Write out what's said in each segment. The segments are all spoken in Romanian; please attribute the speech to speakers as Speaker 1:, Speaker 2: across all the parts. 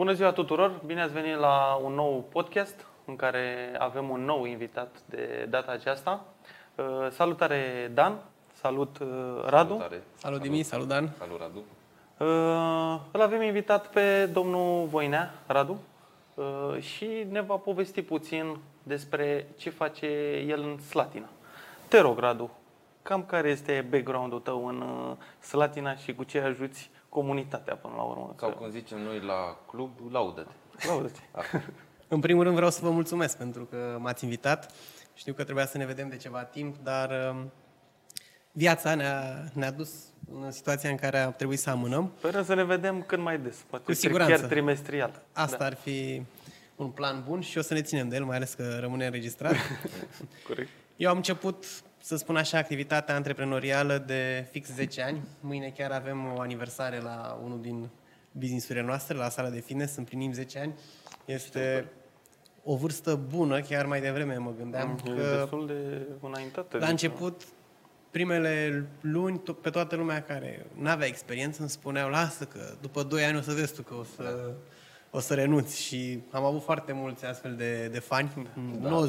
Speaker 1: Bună ziua tuturor! Bine ați venit la un nou podcast în care avem un nou invitat de data aceasta. Uh, salutare Dan, salut uh, Radu.
Speaker 2: Salutare.
Speaker 3: Salut Dimi, salut Dan.
Speaker 2: Salut Radu.
Speaker 1: Uh, Îl avem invitat pe domnul Voinea, Radu, uh, și ne va povesti puțin despre ce face el în Slatina. Te rog, Radu, cam care este background-ul tău în uh, Slatina și cu ce ajuți comunitatea până la urmă?
Speaker 2: Sau cum zicem noi la club, laudă-te.
Speaker 1: Laudă-te.
Speaker 3: În primul rând vreau să vă mulțumesc pentru că m-ați invitat. Știu că trebuia să ne vedem de ceva timp, dar um, viața ne-a, ne-a dus în situația în care a trebuit să amânăm.
Speaker 1: Sperăm să ne vedem cât mai des, poate
Speaker 3: Cu siguranță.
Speaker 1: chiar trimestrial.
Speaker 3: Asta
Speaker 1: Da,
Speaker 3: ar fi un plan bun și o să ne ținem de el, mai ales că rămâne înregistrat.
Speaker 1: corect.
Speaker 3: Eu am început, să spun așa, activitatea antreprenorială de fix 10 ani. Mâine chiar avem o aniversare la unul din businessurile noastre, la sala de fitness, împlinim 10 ani. Este o vârstă bună, chiar mai devreme mă gândeam
Speaker 1: E
Speaker 3: că
Speaker 1: destul de înaintată.
Speaker 3: la început, primele luni, to- pe toată lumea care nu avea experiență îmi spuneau, lasă că după 2 ani o să vezi tu că o să, o să renunți și am avut foarte mulți astfel de, de fani, da.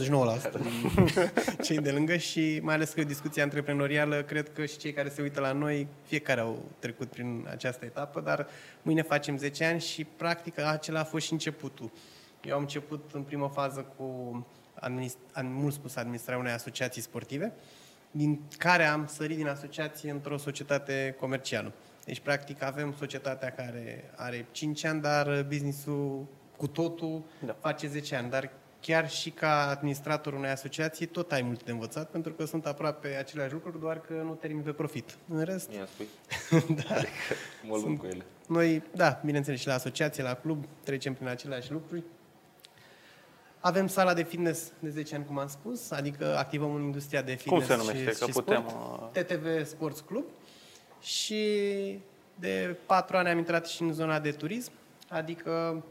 Speaker 3: 99% din cei de lângă și mai ales că e o discuție antreprenorială, cred că și cei care se uită la noi, fiecare au trecut prin această etapă, dar mâine facem 10 ani și practic acela a fost și începutul. Eu am început în primă fază cu, administ- am mult spus, administrarea unei asociații sportive, din care am sărit din asociație într-o societate comercială. Deci, practic, avem societatea care are 5 ani, dar businessul cu totul
Speaker 1: Da.
Speaker 3: da. face 10 ani. Dar chiar și ca administrator unei asociații, tot ai multe de învățat, pentru că sunt aproape aceleași lucruri, doar că nu termin pe profit. În rest,
Speaker 2: Mi-a spui?
Speaker 3: da.
Speaker 2: Adică mă lupt cu ele.
Speaker 3: Noi, da, bineînțeles, și la asociație, la club, trecem prin aceleași lucruri. Avem sala de fitness de 10 ani, cum am spus, adică activăm în industria de
Speaker 1: Cum
Speaker 3: fitness
Speaker 1: se numește?
Speaker 3: și,
Speaker 1: Că
Speaker 3: și
Speaker 1: putem,
Speaker 3: sport.
Speaker 1: uh,
Speaker 3: TTV Sports Club. Și de 4 ani am intrat și în zona de turism, adică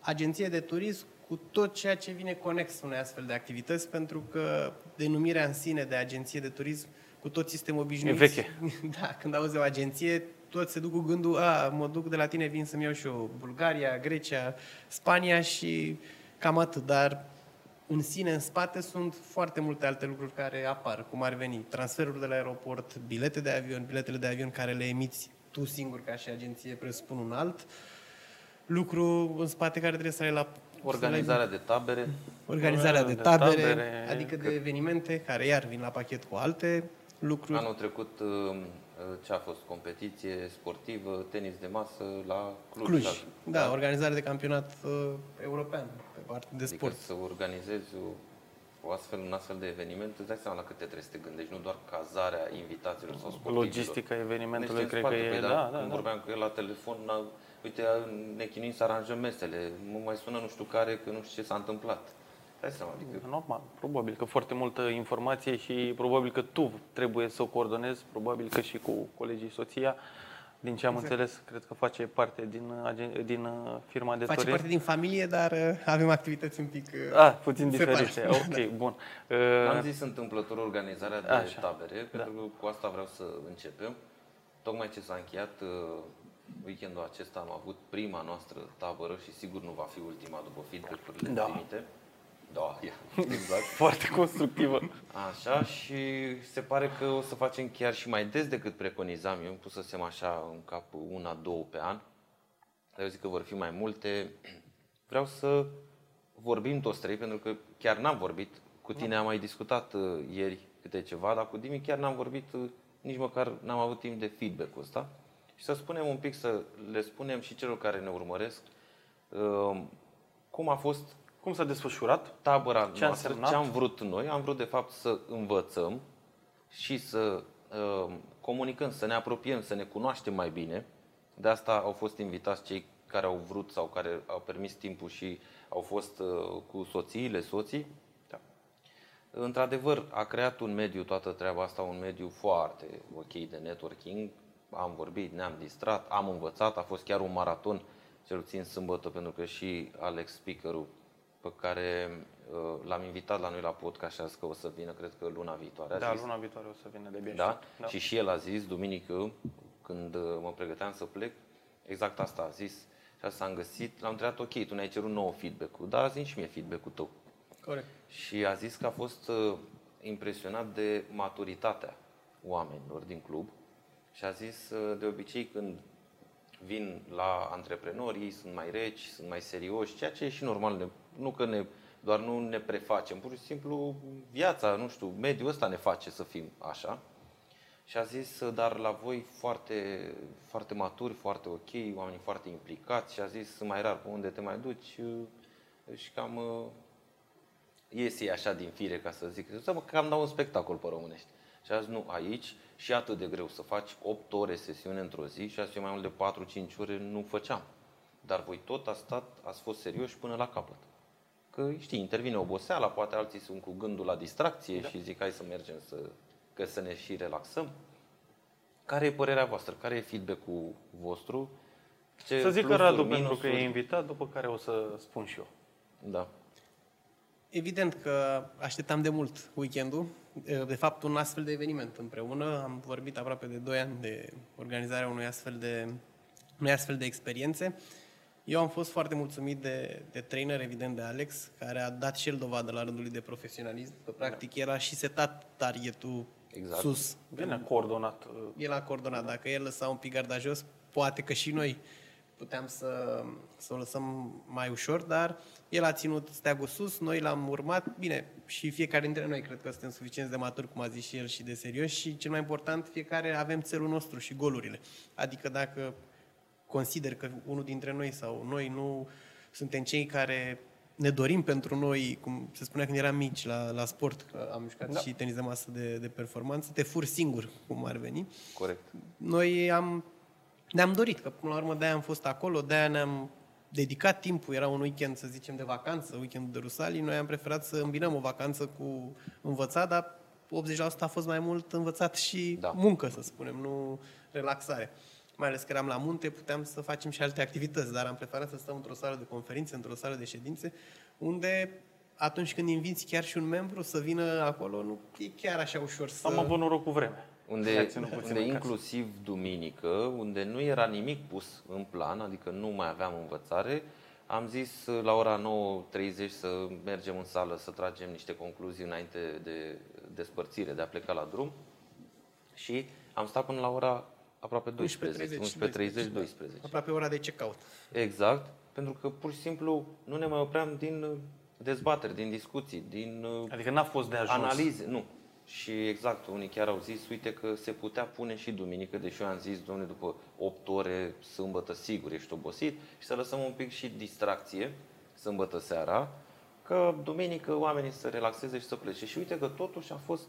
Speaker 3: agenție de turism cu tot ceea ce vine conex unei astfel de activități, pentru că denumirea în sine de agenție de turism, cu toți suntem obișnuiți.
Speaker 1: E veche.
Speaker 3: Da, când auzi o agenție, toți se duc cu gândul, a, mă duc de la tine, vin să-mi iau și eu Bulgaria, Grecia, Spania și cam atât. Dar în sine, în spate, sunt foarte multe alte lucruri care apar, cum ar veni transferuri de la aeroport, bilete de avion, biletele de avion care le emiți tu singur ca și agenție, presupun un alt lucru în spate care trebuie să ai la
Speaker 2: Organizarea de tabere.
Speaker 3: organizarea de
Speaker 1: de
Speaker 3: tabere,
Speaker 1: tabere,
Speaker 3: adică de evenimente care iar vin la pachet cu alte lucruri.
Speaker 2: Anul trecut uh, ce a fost? Competiție sportivă, tenis de masă la Cluj.
Speaker 3: Cluj.
Speaker 2: La-
Speaker 3: Da, organizare de campionat uh, european pe partea de
Speaker 2: Adică
Speaker 3: sport.
Speaker 2: să organizezi o, o astfel, un astfel de eveniment, îți dai seama la câte trebuie să te gândești, nu doar cazarea invitațiilor sau sportivilor.
Speaker 1: Logistica evenimentului,
Speaker 2: Ne știm
Speaker 1: cred
Speaker 2: în
Speaker 1: că
Speaker 2: spate,
Speaker 1: e...
Speaker 2: păi,
Speaker 1: Da,
Speaker 2: dar
Speaker 1: da,
Speaker 2: când
Speaker 1: da.
Speaker 2: vorbeam cu el la telefon, na, uite, ne chinuim să aranjăm mesele, mă mai sună nu știu care, că nu știu ce s-a întâmplat. Dai seama, adică
Speaker 1: E Normal, probabil că foarte multă informație și probabil că tu trebuie să o coordonezi, probabil că și cu colegii soția. Din ce am
Speaker 3: Exact.
Speaker 1: înțeles, cred că face parte din, agen- din uh, firma de
Speaker 3: Face
Speaker 1: turism.
Speaker 3: parte din familie, dar uh, avem activități un pic... uh,
Speaker 1: Ah, puțin
Speaker 3: separate.
Speaker 1: diferite. Ok, bun.
Speaker 2: Am
Speaker 1: Uh,
Speaker 2: zis întâmplător organizarea de
Speaker 1: Așa.
Speaker 2: tabere, pentru că cu asta vreau să începem. Tocmai ce s-a încheiat uh, weekendul acesta am avut prima noastră tabără și sigur nu va fi ultima după feedback-urile
Speaker 1: Da.
Speaker 2: primite. Da, ia, exact.
Speaker 1: Foarte constructivă.
Speaker 2: Așa și se pare că o să facem chiar și mai des decât preconizam. Eu îmi pusesem așa în cap una, două pe an. Dar eu zic că vor fi mai multe. Vreau să vorbim toți trei, pentru că chiar n-am vorbit. Cu tine am mai discutat uh, ieri câte ceva, dar cu Dimi chiar n-am vorbit, uh, nici măcar n-am avut timp de feedback-ul ăsta. Și să spunem un pic, să le spunem și celor care ne urmăresc, uh, cum a fost
Speaker 1: Cum s-a desfășurat?
Speaker 2: tabăra
Speaker 1: Ce a
Speaker 2: noastră,
Speaker 1: însemnat?
Speaker 2: ce am vrut noi, am vrut de fapt să învățăm și să uh, comunicăm, să ne apropiem, să ne cunoaștem mai bine. De asta au fost invitați cei care au vrut sau care au permis timpul și au fost uh, cu soțiile, soții. Da. Într-adevăr, a creat un mediu, toată treaba asta, un mediu foarte ok de networking. Am vorbit, ne-am distrat, am învățat, a fost chiar un maraton, cel puțin sâmbătă, pentru că și Alex, speakerul, pe care uh, l-am invitat la noi la podcast și a zis că o să vină, cred că luna viitoare. a
Speaker 1: Da,
Speaker 2: zis.
Speaker 1: luna viitoare o să vină de bine.
Speaker 2: Da? da? Și și el a zis, duminică, când uh, mă pregăteam să plec, exact asta a zis. Și asta am găsit, l-am întrebat, ok, tu ne-ai cerut nou feedback-ul, dar zi și mie feedback-ul tău.
Speaker 3: Corect.
Speaker 2: Și a zis că a fost uh, impresionat de maturitatea oamenilor din club și a zis, uh, de obicei când vin la antreprenori, ei sunt mai reci, sunt mai serioși, ceea ce e și normal, ne, nu că ne, doar nu ne prefacem, pur și simplu viața, nu știu, mediul ăsta ne face să fim așa. Și a zis, uh, dar la voi foarte, foarte maturi, foarte ok, oamenii foarte implicați și a zis, mai rar pe unde te mai duci uh, și cam uh, iese așa din fire, ca să zic, să mă, cam dau un spectacol pe românești. Și a zis, nu, aici și atât de greu să faci 8 ore sesiune într-o zi și a zis, eu mai mult de 4-5 ore nu făceam. Dar voi tot ați stat, ați fost serioși până la capăt. Că știi, intervine oboseala, poate alții sunt cu gândul la distracție da. și zic hai să mergem să, că să ne și relaxăm. Care e părerea voastră? Care e feedback-ul vostru? Ce
Speaker 1: Să zic că
Speaker 2: plusuri,
Speaker 1: Radu pentru că
Speaker 2: minusuri?
Speaker 1: e invitat, după care o să spun și eu.
Speaker 2: Da.
Speaker 3: Evident că așteptam de mult weekendul. De fapt, un astfel de eveniment împreună. Am vorbit aproape de 2 ani de organizarea unui astfel de, unei astfel de experiențe. Eu am fost foarte mulțumit de, de trainer, evident de Alex, care a dat și el dovadă la rândul lui de profesionalism. Că, practic, el a și setat targetul
Speaker 2: Exact.
Speaker 3: sus.
Speaker 1: Bine coordonat. uh,
Speaker 3: El a coordonat. Dacă el lăsa un pic garda jos, poate că și noi puteam să, să o lăsăm mai ușor, dar el a ținut steagul sus, noi l-am urmat. Bine, și fiecare dintre noi cred că suntem suficient de maturi, cum a zis și el, și de serios și cel mai important, fiecare avem țelul nostru și golurile. Adică dacă consider că unul dintre noi sau noi nu suntem cei care ne dorim pentru noi, cum se spunea când eram mici la, la sport, că am jucat da. și tenis de masă de, de performanță, te furi singur, cum ar veni.
Speaker 2: Corect.
Speaker 3: Noi am, ne-am dorit, că până la urmă de-aia am fost acolo, de-aia ne-am dedicat timpul, era un weekend, să zicem, de vacanță, weekendul de Rusalii, noi am preferat să îmbinăm o vacanță cu învățat, dar 80% a fost mai mult învățat și
Speaker 2: Da.
Speaker 3: da. muncă, să spunem, nu relaxare. Mai ales că eram la munte, puteam să facem și alte activități, dar am preferat să stăm într-o sală de conferințe, într-o sală de ședințe, unde atunci când inviți chiar și un membru să vină acolo, nu e chiar așa ușor să...
Speaker 1: Am avut noroc cu vreme.
Speaker 2: Unde,
Speaker 1: Ne-a ținut puțin
Speaker 2: unde
Speaker 1: în casă.
Speaker 2: inclusiv duminică, unde nu era nimic pus în plan, adică nu mai aveam învățare, am zis la ora 9.30 să mergem în sală să tragem niște concluzii înainte de despărțire, de a pleca la drum și am stat până la ora aproape 12, 11.30, 12.
Speaker 3: Aproape ora de check-out.
Speaker 2: Exact, pentru că pur și simplu nu ne mai opream din uh, dezbateri, din discuții, din uh,
Speaker 1: Adică n-a fost de ajuns.
Speaker 2: analize, nu. Și exact, unii chiar au zis, uite că se putea pune și duminică, deși eu am zis, domnule, după 8 ore, sâmbătă, sigur, ești obosit, și să lăsăm un pic și distracție, sâmbătă seara, că duminică oamenii să relaxeze și să plece. Și uite că totuși a fost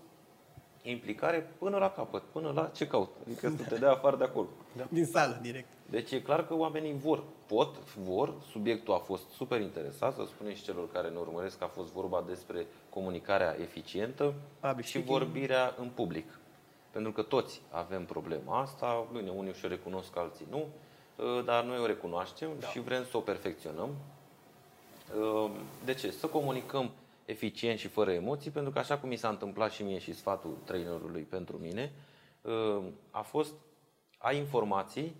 Speaker 2: implicare până la capăt, până la check-out. Adică să te dea afară de acolo.
Speaker 3: Din sală, direct.
Speaker 2: Deci e clar că oamenii vor, pot, vor. Subiectul a fost super interesant, să spunem și celor care ne urmăresc că a fost vorba despre comunicarea eficientă
Speaker 3: Public
Speaker 2: și
Speaker 3: speaking.
Speaker 2: vorbirea în public. Pentru că toți avem problema asta, bine, unii și-o recunosc, alții nu, uh, dar noi o recunoaștem da. și vrem să o perfecționăm. Uh, De ce? Să comunicăm eficient și fără emoții, pentru că așa cum mi s-a întâmplat și mie și sfatul trainerului pentru mine, uh, a fost ai informații,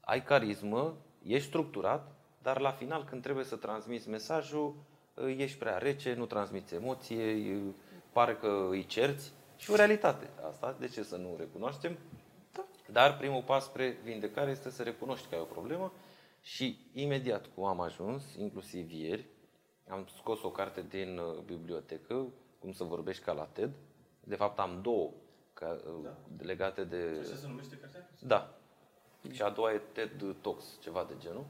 Speaker 2: ai carismă, ești structurat, dar la final când trebuie să transmiți mesajul, uh, ești prea rece, nu transmiți emoție, uh, pare că îi cerți și o realitate. Asta de ce să nu o recunoaștem? Da. Dar primul pas spre vindecare este să recunoști că ai o problemă și imediat cum am ajuns, inclusiv ieri, am scos o carte din uh, bibliotecă, cum să vorbești ca la TED. De fapt am două ca, da. legate de...
Speaker 4: Așa se numește cartea?
Speaker 2: Da. Și a doua e TED Talks, ceva de genul.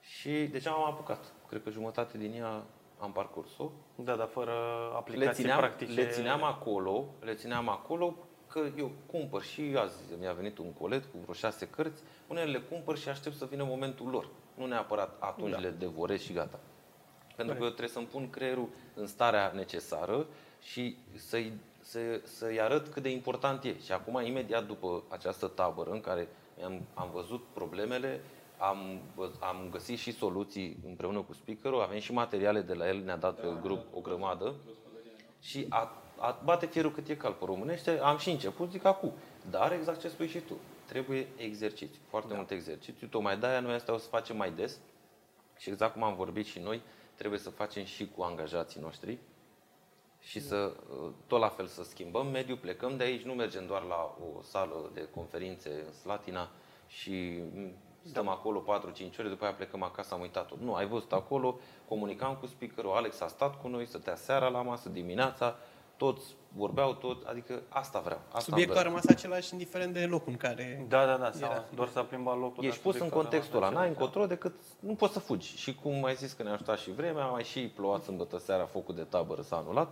Speaker 2: Și deci am apucat. Cred că jumătate din ea am parcurs-o.
Speaker 1: Da, dar fără
Speaker 2: Le
Speaker 1: aplicații
Speaker 2: țineam,
Speaker 1: practice.
Speaker 2: le țineam acolo, le țineam acolo că eu cumpăr și azi mi-a venit un colet cu vreo șase cărți, unele le cumpăr și aștept să vină momentul lor. Nu neapărat atunci da. le devorez și gata. Pentru că trebuie să-mi pun creierul în starea necesară și să-i, să, să-i arăt cât de important e. Și acum, imediat după această tabără în care am, am văzut problemele, am, văz- am găsit și soluții împreună cu speakerul, avem și materiale de la el, ne-a dat pe grup o grămadă și a, a bate fierul cât e cal pe românește, am și început, zic acum. Dar exact ce spui și tu, trebuie exercițiu, foarte da. mult exercițiu. Tocmai de-aia noi asta o să facem mai des și exact cum am vorbit și noi, trebuie să facem și cu angajații noștri și să, uh, tot la fel, să schimbăm mediul, plecăm de aici, nu mergem doar la o sală de conferințe în Slatina și stăm acolo 4-5 ore, după aia plecăm acasă, am uitat-o. Nu, ai văzut acolo, comunicam cu speakerul, Alex a stat cu noi, stătea seara la masă, dimineața, toți vorbeau tot, adică asta vreau. Asta
Speaker 3: Subiectul a
Speaker 2: vreau.
Speaker 3: rămas același indiferent de locul în care...
Speaker 1: Da, da, da, sau
Speaker 3: Era.
Speaker 1: doar s-a plimbat locul.
Speaker 2: Ești
Speaker 1: dar
Speaker 2: pus în
Speaker 1: subiectul
Speaker 2: contextul ăla,
Speaker 1: rămas
Speaker 2: n-ai
Speaker 1: același.
Speaker 2: încotro decât nu poți să fugi. Și cum ai zis că ne-a ajutat și vremea, mai și plouat sâmbătă seara, focul de tabără s-a anulat,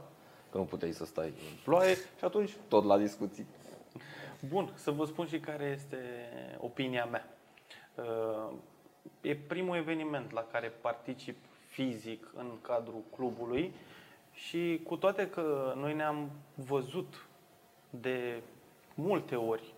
Speaker 2: că nu puteai să stai în ploaie și atunci tot la discuții.
Speaker 1: Bun, să vă spun și care este opinia mea. Uh, E primul eveniment la care particip fizic în cadrul clubului și cu toate că noi ne-am văzut de multe ori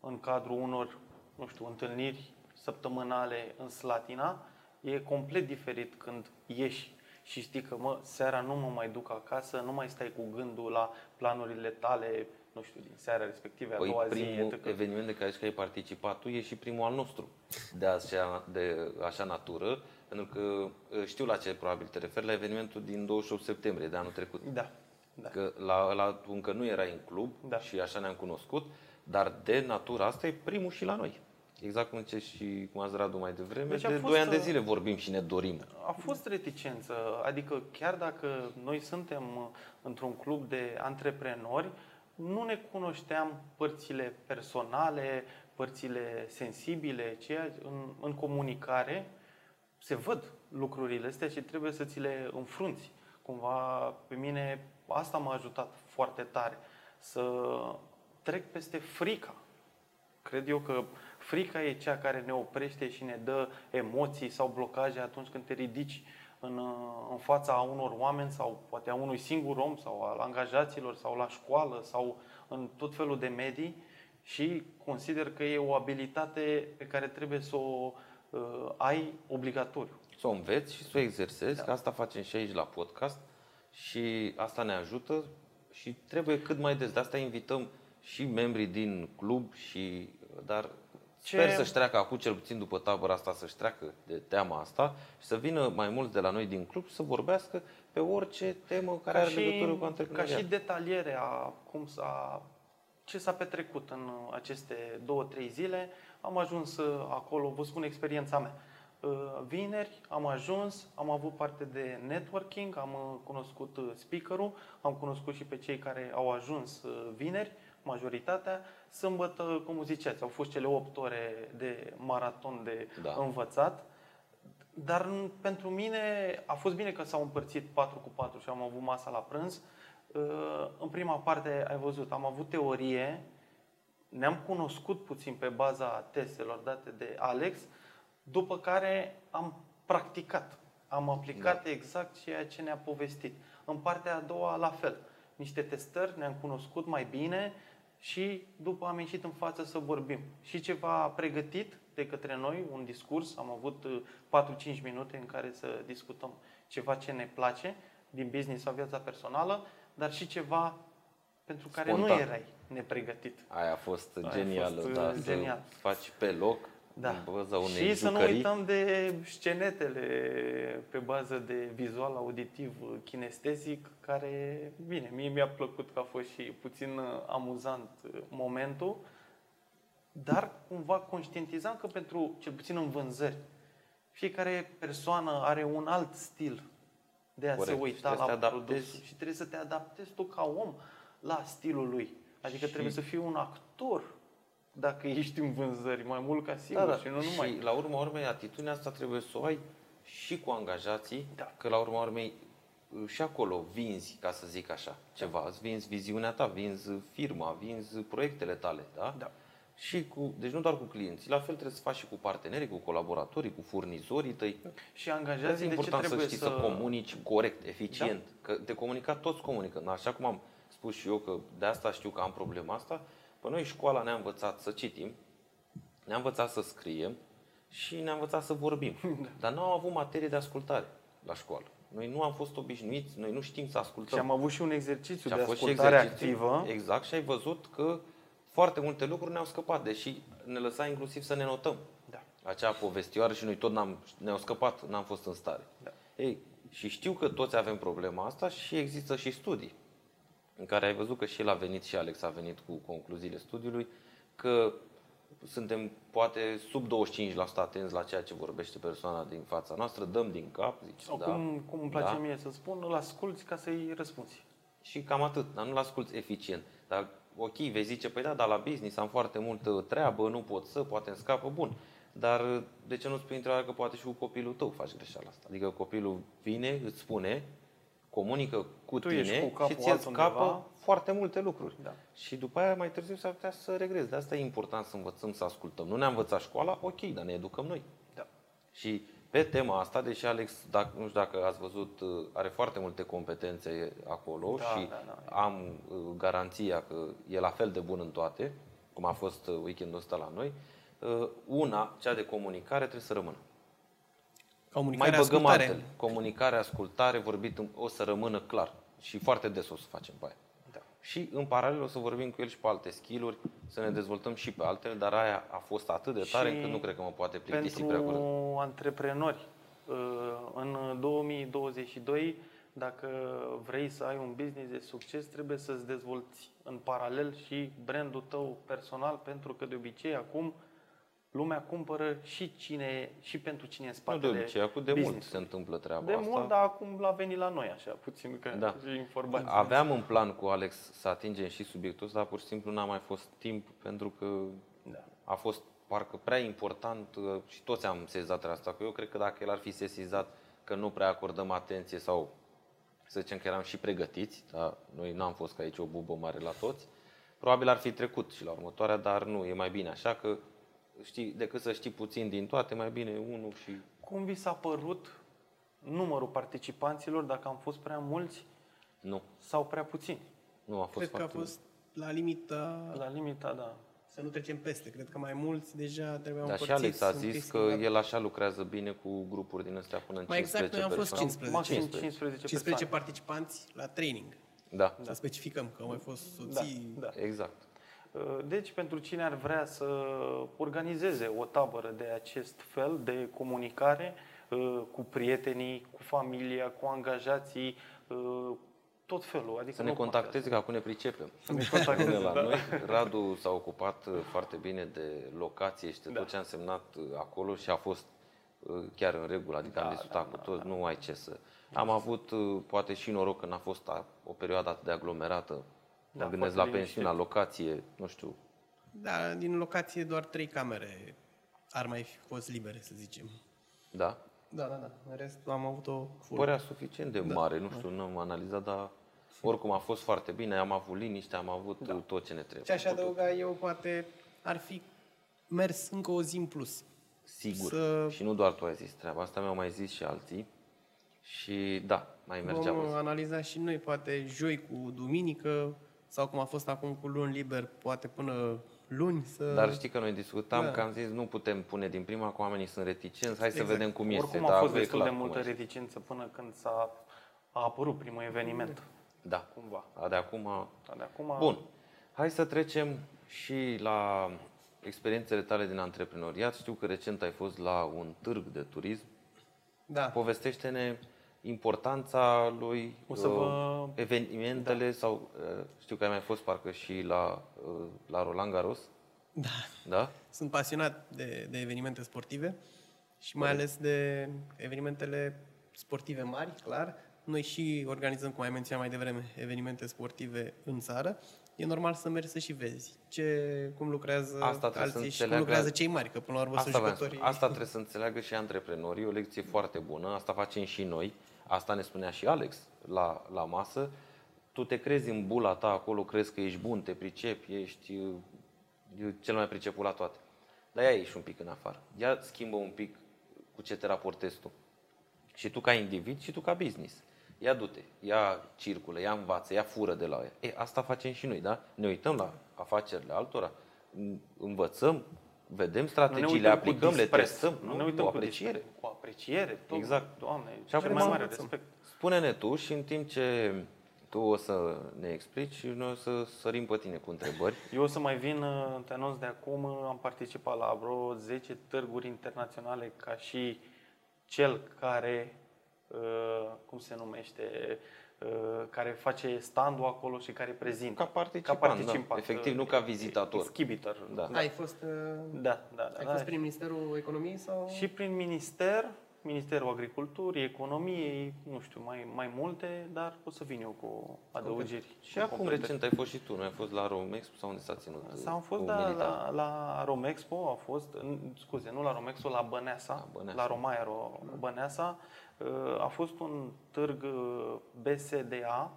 Speaker 1: în cadrul unor, nu știu, întâlniri săptămânale în Slatina, e complet diferit când ieși și știi că, mă, seara nu mă mai duc acasă, nu mai stai cu gândul la planurile tale, nu știu, din seara respectivă, a
Speaker 2: Păi
Speaker 1: doua zi,
Speaker 2: primul
Speaker 1: etc.
Speaker 2: eveniment de care zici că ai participat tu e și primul al nostru de așa, de așa natură, pentru că uh, știu la ce probabil te referi, la evenimentul din 28 septembrie de anul trecut.
Speaker 1: Da, da.
Speaker 2: Că la, la încă nu erai în club
Speaker 1: Da.
Speaker 2: și așa ne-am cunoscut, dar de natura asta e primul și la noi. Exact cum zice și cum ați Radu mai devreme,
Speaker 1: Deci a
Speaker 2: de
Speaker 1: fost,
Speaker 2: 2 ani de
Speaker 1: uh,
Speaker 2: zile vorbim și ne dorim.
Speaker 1: A fost reticență, adică chiar dacă noi suntem uh, într-un club de antreprenori, nu ne cunoșteam părțile personale, părțile sensibile, ceea în, în comunicare se văd lucrurile astea și trebuie să ți le înfrunți. Cumva pe mine asta m-a ajutat foarte tare să trec peste frica Cred eu că frica e cea care ne oprește și ne dă emoții sau blocaje atunci când te ridici în, uh, în fața a unor oameni sau poate a unui singur om sau al angajaților sau la școală sau în tot felul de medii și consider că e o abilitate pe care trebuie să o uh, ai obligatoriu.
Speaker 2: Să o înveți și să o exersezi, da. că asta facem și aici la podcast și asta ne ajută și trebuie cât mai des. De asta invităm și membrii din club și dar
Speaker 1: Ce-
Speaker 2: sper să-și treacă acum, cel puțin după tabăra asta, să-și treacă de teama asta și să vină mai mulți de la noi din club să vorbească pe orice temă care are legătură cu
Speaker 1: ca
Speaker 2: antreprenoriat.
Speaker 1: și detaliere a cum s-a, ce s-a petrecut în uh, aceste două, trei zile. Am ajuns uh, acolo, vă spun experiența mea. Uh, Vineri am ajuns, am avut parte de networking, am uh, cunoscut uh, speakerul, am cunoscut și pe cei care au ajuns uh, vineri, majoritatea. Sâmbătă, cum ziceați, au fost cele 8 ore de maraton de
Speaker 2: Da.
Speaker 1: învățat. Dar n- pentru mine a fost bine că s-au împărțit 4 cu 4 și am avut masa la prânz. Uh, În prima parte, ai văzut, am avut teorie, ne-am cunoscut puțin pe baza testelor date de Alex, după care am practicat. Am aplicat exact ceea ce ne-a povestit. În partea a doua, la fel. Niște testări, ne-am cunoscut mai bine și după am ieșit în față să vorbim. Și ceva pregătit de către noi, un discurs, am avut uh, 4-5 minute în care să discutăm ceva ce ne place din business sau viața personală, dar și ceva pentru care
Speaker 2: Spontan.
Speaker 1: nu erai nepregătit.
Speaker 2: Aia a fost
Speaker 1: Aia a
Speaker 2: genială,
Speaker 1: fost,
Speaker 2: da,
Speaker 1: uh, genial.
Speaker 2: să faci pe loc
Speaker 1: Da.
Speaker 2: în baza unei
Speaker 1: Și să nu
Speaker 2: jucării.
Speaker 1: uităm de scenetele pe bază de vizual, auditiv, kinestezic, care, bine, mie mi-a plăcut că a fost și puțin uh, amuzant uh, momentul, dar cumva conștientizam că pentru, cel puțin în vânzări, fiecare persoană are un alt stil de a
Speaker 2: Corect.
Speaker 1: se
Speaker 2: Și
Speaker 1: uita
Speaker 2: trebuie
Speaker 1: la
Speaker 2: să te adaptezi.
Speaker 1: produs și trebuie să te adaptezi tu ca om la stilul lui. Adică
Speaker 2: Și-
Speaker 1: trebuie să fii un actor dacă ești în vânzări, mai mult ca sigur
Speaker 2: Da, da.
Speaker 1: și nu numai.
Speaker 2: Și la urma urmei, atitudinea asta trebuie să o ai și cu angajații,
Speaker 1: Da.
Speaker 2: că la urma urmei și acolo vinzi, ca să zic așa, ceva. Îți vinzi viziunea ta, vinzi firma, vinzi proiectele tale, da?
Speaker 1: Da.
Speaker 2: Și cu, deci nu doar cu clienții, la fel trebuie să faci și cu partenerii, cu colaboratorii, cu furnizorii tăi.
Speaker 1: Și
Speaker 2: E
Speaker 1: angajații de ce
Speaker 2: important să
Speaker 1: trebuie
Speaker 2: știi să... comunici corect, eficient.
Speaker 1: Da.
Speaker 2: Că de comunicat toți comunică. Așa cum am spus și eu că de asta știu că am problema asta, pe noi școala ne-a învățat să citim, ne-a învățat să scriem și ne-a învățat să vorbim.
Speaker 1: Da.
Speaker 2: Dar nu am avut materie de ascultare la școală. Noi nu am fost obișnuiți, noi nu știm să ascultăm.
Speaker 1: Și am avut și un exercițiu
Speaker 2: Și a
Speaker 1: de
Speaker 2: fost și
Speaker 1: ascultare
Speaker 2: exercițiu,
Speaker 1: activă.
Speaker 2: Exact, și ai văzut că foarte multe lucruri ne-au scăpat, deși ne lăsa inclusiv să ne notăm.
Speaker 1: Da.
Speaker 2: Acea povestioară și noi tot n-am, ne-au scăpat, n-am fost în stare.
Speaker 1: Da.
Speaker 2: Ei, și știu că toți avem problema asta și există și studii în care ai văzut că și el a venit și Alex a venit cu concluziile studiului, că suntem poate sub 25% atenți la ceea ce vorbește persoana din fața noastră, dăm din cap, zici,
Speaker 1: Sau
Speaker 2: da,
Speaker 1: cum, cum îmi place
Speaker 2: da.
Speaker 1: mie să spun, îl asculți ca să-i răspunzi.
Speaker 2: Și cam atât, dar nu-l asculți eficient. Dar ok, vei zice, păi da, dar la business am foarte multă treabă, nu pot să, poate îmi scapă, bun. Dar de ce nu spui întrebarea că poate și cu copilul tău faci greșeala asta? Adică copilul vine, îți spune, comunică cu
Speaker 1: Tu
Speaker 2: tine
Speaker 1: ești cu capul
Speaker 2: și ți
Speaker 1: altundeva.
Speaker 2: scapă foarte multe lucruri.
Speaker 1: Da.
Speaker 2: Și după aia mai târziu s-ar putea să regrezi. De asta e important să învățăm să ascultăm. Nu ne-a învățat școala, ok, dar ne educăm noi.
Speaker 1: Da.
Speaker 2: Și pe tema asta, deși Alex, dacă, nu știu dacă ați văzut, are foarte multe competențe acolo
Speaker 1: Da,
Speaker 2: și
Speaker 1: da, da.
Speaker 2: am uh, garanția că e la fel de bun în toate, cum a fost uh, weekendul ăsta la noi, uh, una, cea de comunicare, trebuie să rămână.
Speaker 3: Comunicare,
Speaker 2: Mai băgăm
Speaker 3: ascultare.
Speaker 2: altele. Comunicare, ascultare, vorbit în- o să rămână clar. Și foarte des o să facem pe aia.
Speaker 1: Da.
Speaker 2: Și în paralel o să vorbim cu el și pe alte skill-uri, să ne dezvoltăm și pe altele, dar aia a fost atât de tare
Speaker 1: Și
Speaker 2: încât nu cred că mă poate plictisi prea
Speaker 1: Pentru
Speaker 2: curând.
Speaker 1: antreprenori, uh, în 2022, dacă vrei să ai un business de succes, trebuie să-ți dezvolți în paralel și brandul tău personal, pentru că de obicei acum lumea cumpără și cine și pentru cine e în
Speaker 2: Nu
Speaker 1: spatele
Speaker 2: de obicei, acum de mult
Speaker 1: business-ului.
Speaker 2: se întâmplă treaba
Speaker 1: De
Speaker 2: asta.
Speaker 1: mult, dar acum l-a venit la noi așa, puțin că
Speaker 2: Da.
Speaker 1: și informații.
Speaker 2: Aveam în plan cu Alex să atingem și subiectul ăsta, dar pur și simplu n-a mai fost timp pentru că
Speaker 1: Da.
Speaker 2: a fost parcă prea important uh, și toți am sesizat asta. Că eu cred că dacă el ar fi sesizat că nu prea acordăm atenție sau să zicem că eram și pregătiți, dar noi n-am fost ca aici o bubă mare la toți, probabil ar fi trecut și la următoarea, dar nu, e mai bine așa că știi, decât să știi puțin din toate, mai bine unul și
Speaker 1: Cum vi s-a părut numărul participanților, dacă am fost prea mulți
Speaker 2: nu,
Speaker 1: sau prea puțini?
Speaker 2: nu a fost
Speaker 3: Cred că a
Speaker 2: foarte
Speaker 3: fost la limită
Speaker 1: La limita, da.
Speaker 3: să nu trecem peste. Cred că mai mulți deja trebuiau
Speaker 2: Dar și
Speaker 3: împărțiți
Speaker 2: Alex a
Speaker 3: în
Speaker 2: zis
Speaker 3: chestii,
Speaker 2: că
Speaker 3: dar-
Speaker 2: el așa lucrează bine cu grupuri din astea până în
Speaker 3: Mai exact,
Speaker 2: 15
Speaker 3: noi am fost
Speaker 2: persoane.
Speaker 3: 15.
Speaker 1: Maxim
Speaker 2: 15.
Speaker 1: 15,
Speaker 3: 15
Speaker 1: persoane.
Speaker 3: participanți la training.
Speaker 2: Da,
Speaker 3: Să specificăm că au mai fost
Speaker 1: Da,
Speaker 3: soții.
Speaker 1: da.
Speaker 2: exact.
Speaker 1: Deci, pentru cine ar vrea să organizeze o tabără de acest fel de comunicare uh, cu prietenii, cu familia, cu angajații, uh, tot felul. Adică
Speaker 2: Să ne
Speaker 1: nu
Speaker 2: contacteze, că acum ne pricepem.
Speaker 1: Să ne contacteze,
Speaker 2: Până la
Speaker 1: da.
Speaker 2: noi. Radu s-a ocupat uh, foarte bine de locație și de
Speaker 1: Da.
Speaker 2: tot ce a însemnat uh, acolo și a fost uh, chiar în regulă, adică am
Speaker 1: Da,
Speaker 2: discutat
Speaker 1: da,
Speaker 2: cu toți, nu ai ce să... Am avut uh, poate și noroc că n-a fost a- o perioadă atât de aglomerată.
Speaker 1: Da,
Speaker 2: Mă gândesc
Speaker 1: foarte
Speaker 2: la pensiunea, locație, nu știu.
Speaker 3: Da, din locație doar trei camere ar mai fi fost libere, să zicem.
Speaker 2: Da?
Speaker 3: Da, da, da. În rest am avut-o full.
Speaker 2: Părea suficient de mare, nu știu, n-am analizat, dar oricum a fost foarte bine, am avut liniște, am avut uh, tot ce ne trebuie.
Speaker 3: Ce aș adăuga eu, poate, ar fi mers încă o zi în plus.
Speaker 2: Sigur.
Speaker 3: Să-
Speaker 2: Și nu doar tu ai zis treaba asta, mi-au mai zis și alții. Și da, mai mergea
Speaker 3: Vom
Speaker 2: o zi.
Speaker 3: analiza și noi, poate, joi cu duminică, sau cum a fost acum cu luni liber, poate până luni să...
Speaker 2: Dar știi că noi discutam
Speaker 3: Da.
Speaker 2: că am zis nu putem pune din prima, că oamenii sunt reticenți, hai să
Speaker 3: Exact.
Speaker 2: vedem cum este.
Speaker 1: Oricum
Speaker 2: dar
Speaker 1: a fost
Speaker 2: e
Speaker 1: destul de
Speaker 2: clar cum
Speaker 1: multă
Speaker 2: este.
Speaker 1: reticență până când s-a a apărut primul eveniment.
Speaker 2: Da,
Speaker 1: Cumva.
Speaker 2: Dar de acum...
Speaker 1: Dar de acum,
Speaker 2: Bun, hai să trecem și la experiențele tale din antreprenoriat. Știu că recent ai fost la un târg de turism.
Speaker 3: Da.
Speaker 2: Povestește-ne importanța lui,
Speaker 1: O să
Speaker 2: uh,
Speaker 1: vă-
Speaker 2: evenimentele sau uh, știu că ai mai fost parcă și la, uh, la Roland Garros,
Speaker 3: da.
Speaker 2: da?
Speaker 3: Sunt pasionat de, de evenimente sportive și mai ales de evenimentele sportive mari, clar. Noi și organizăm, cum ai menționat mai devreme, evenimente sportive în țară. E normal să mergi să și vezi ce, cum lucrează
Speaker 2: Asta trebuie să
Speaker 3: alții și cum
Speaker 2: înțeleagă-
Speaker 3: lucrează cei mari, că până la urmă
Speaker 2: Asta,
Speaker 3: sunt
Speaker 2: vreau să
Speaker 3: jucătorii.
Speaker 2: spun. asta trebuie să înțeleagă și antreprenorii, o lecție foarte bună, asta facem și noi, asta ne spunea și Alex la, la masă. Tu te crezi în bula ta acolo, crezi că ești bun, te pricepi, ești uh, cel mai priceput la toate. Dar ia ieși un pic în afară. Ia schimbă un pic cu ce te raportezi tu. Și tu ca individ și tu ca business. Ia du-te, ia circulă, ia învață, ia fură de la ea. E, asta facem și noi, da? Ne uităm la afacerile altora, învățăm, vedem
Speaker 1: nu ne
Speaker 2: strategii, le
Speaker 1: uităm cu
Speaker 2: aplicăm, le
Speaker 1: dispreț,
Speaker 2: testăm,
Speaker 1: nu
Speaker 2: nu?
Speaker 1: ne uităm
Speaker 2: cu
Speaker 1: cu
Speaker 2: apreciere.
Speaker 1: dispreț, Cu apreciere, tot,
Speaker 2: Exact.
Speaker 1: Doamne,
Speaker 2: Și
Speaker 1: cel
Speaker 2: acum
Speaker 1: mai mare
Speaker 2: învățăm.
Speaker 1: respect.
Speaker 2: Spune-ne tu și în timp ce Tu o să ne explici și noi o să sărim pe tine cu întrebări.
Speaker 1: Eu o să mai vin, uh, te anunț de acum, uh, am participat la vreo 10 târguri internaționale ca și cel care, uh, cum se numește, uh, care face standul acolo și care prezintă.
Speaker 2: Ca participant, da.
Speaker 1: uh,
Speaker 2: Efectiv, nu ca vizitator.
Speaker 1: Exhibitor.
Speaker 2: Da.
Speaker 3: Ai fost, uh,
Speaker 1: Da, da, da.
Speaker 3: ai
Speaker 1: da.
Speaker 3: fost prin Ministerul Economiei sau?
Speaker 1: Și prin minister, Ministerul Agriculturii, Economiei, nu știu, mai, mai multe, dar o să vin eu cu adăugiri.
Speaker 2: Și acum recent ai fost și tu, nu ai fost la Romexpo sau unde s-a ținut?
Speaker 1: Sau am fost
Speaker 2: cu
Speaker 1: da,
Speaker 2: militar?
Speaker 1: la, la Romexpo, a fost, în- scuze, nu la Romexpo, la Băneasa,
Speaker 2: La Băneasa.
Speaker 1: la Romaero Băneasa. Uh, A fost un târg uh, BSDA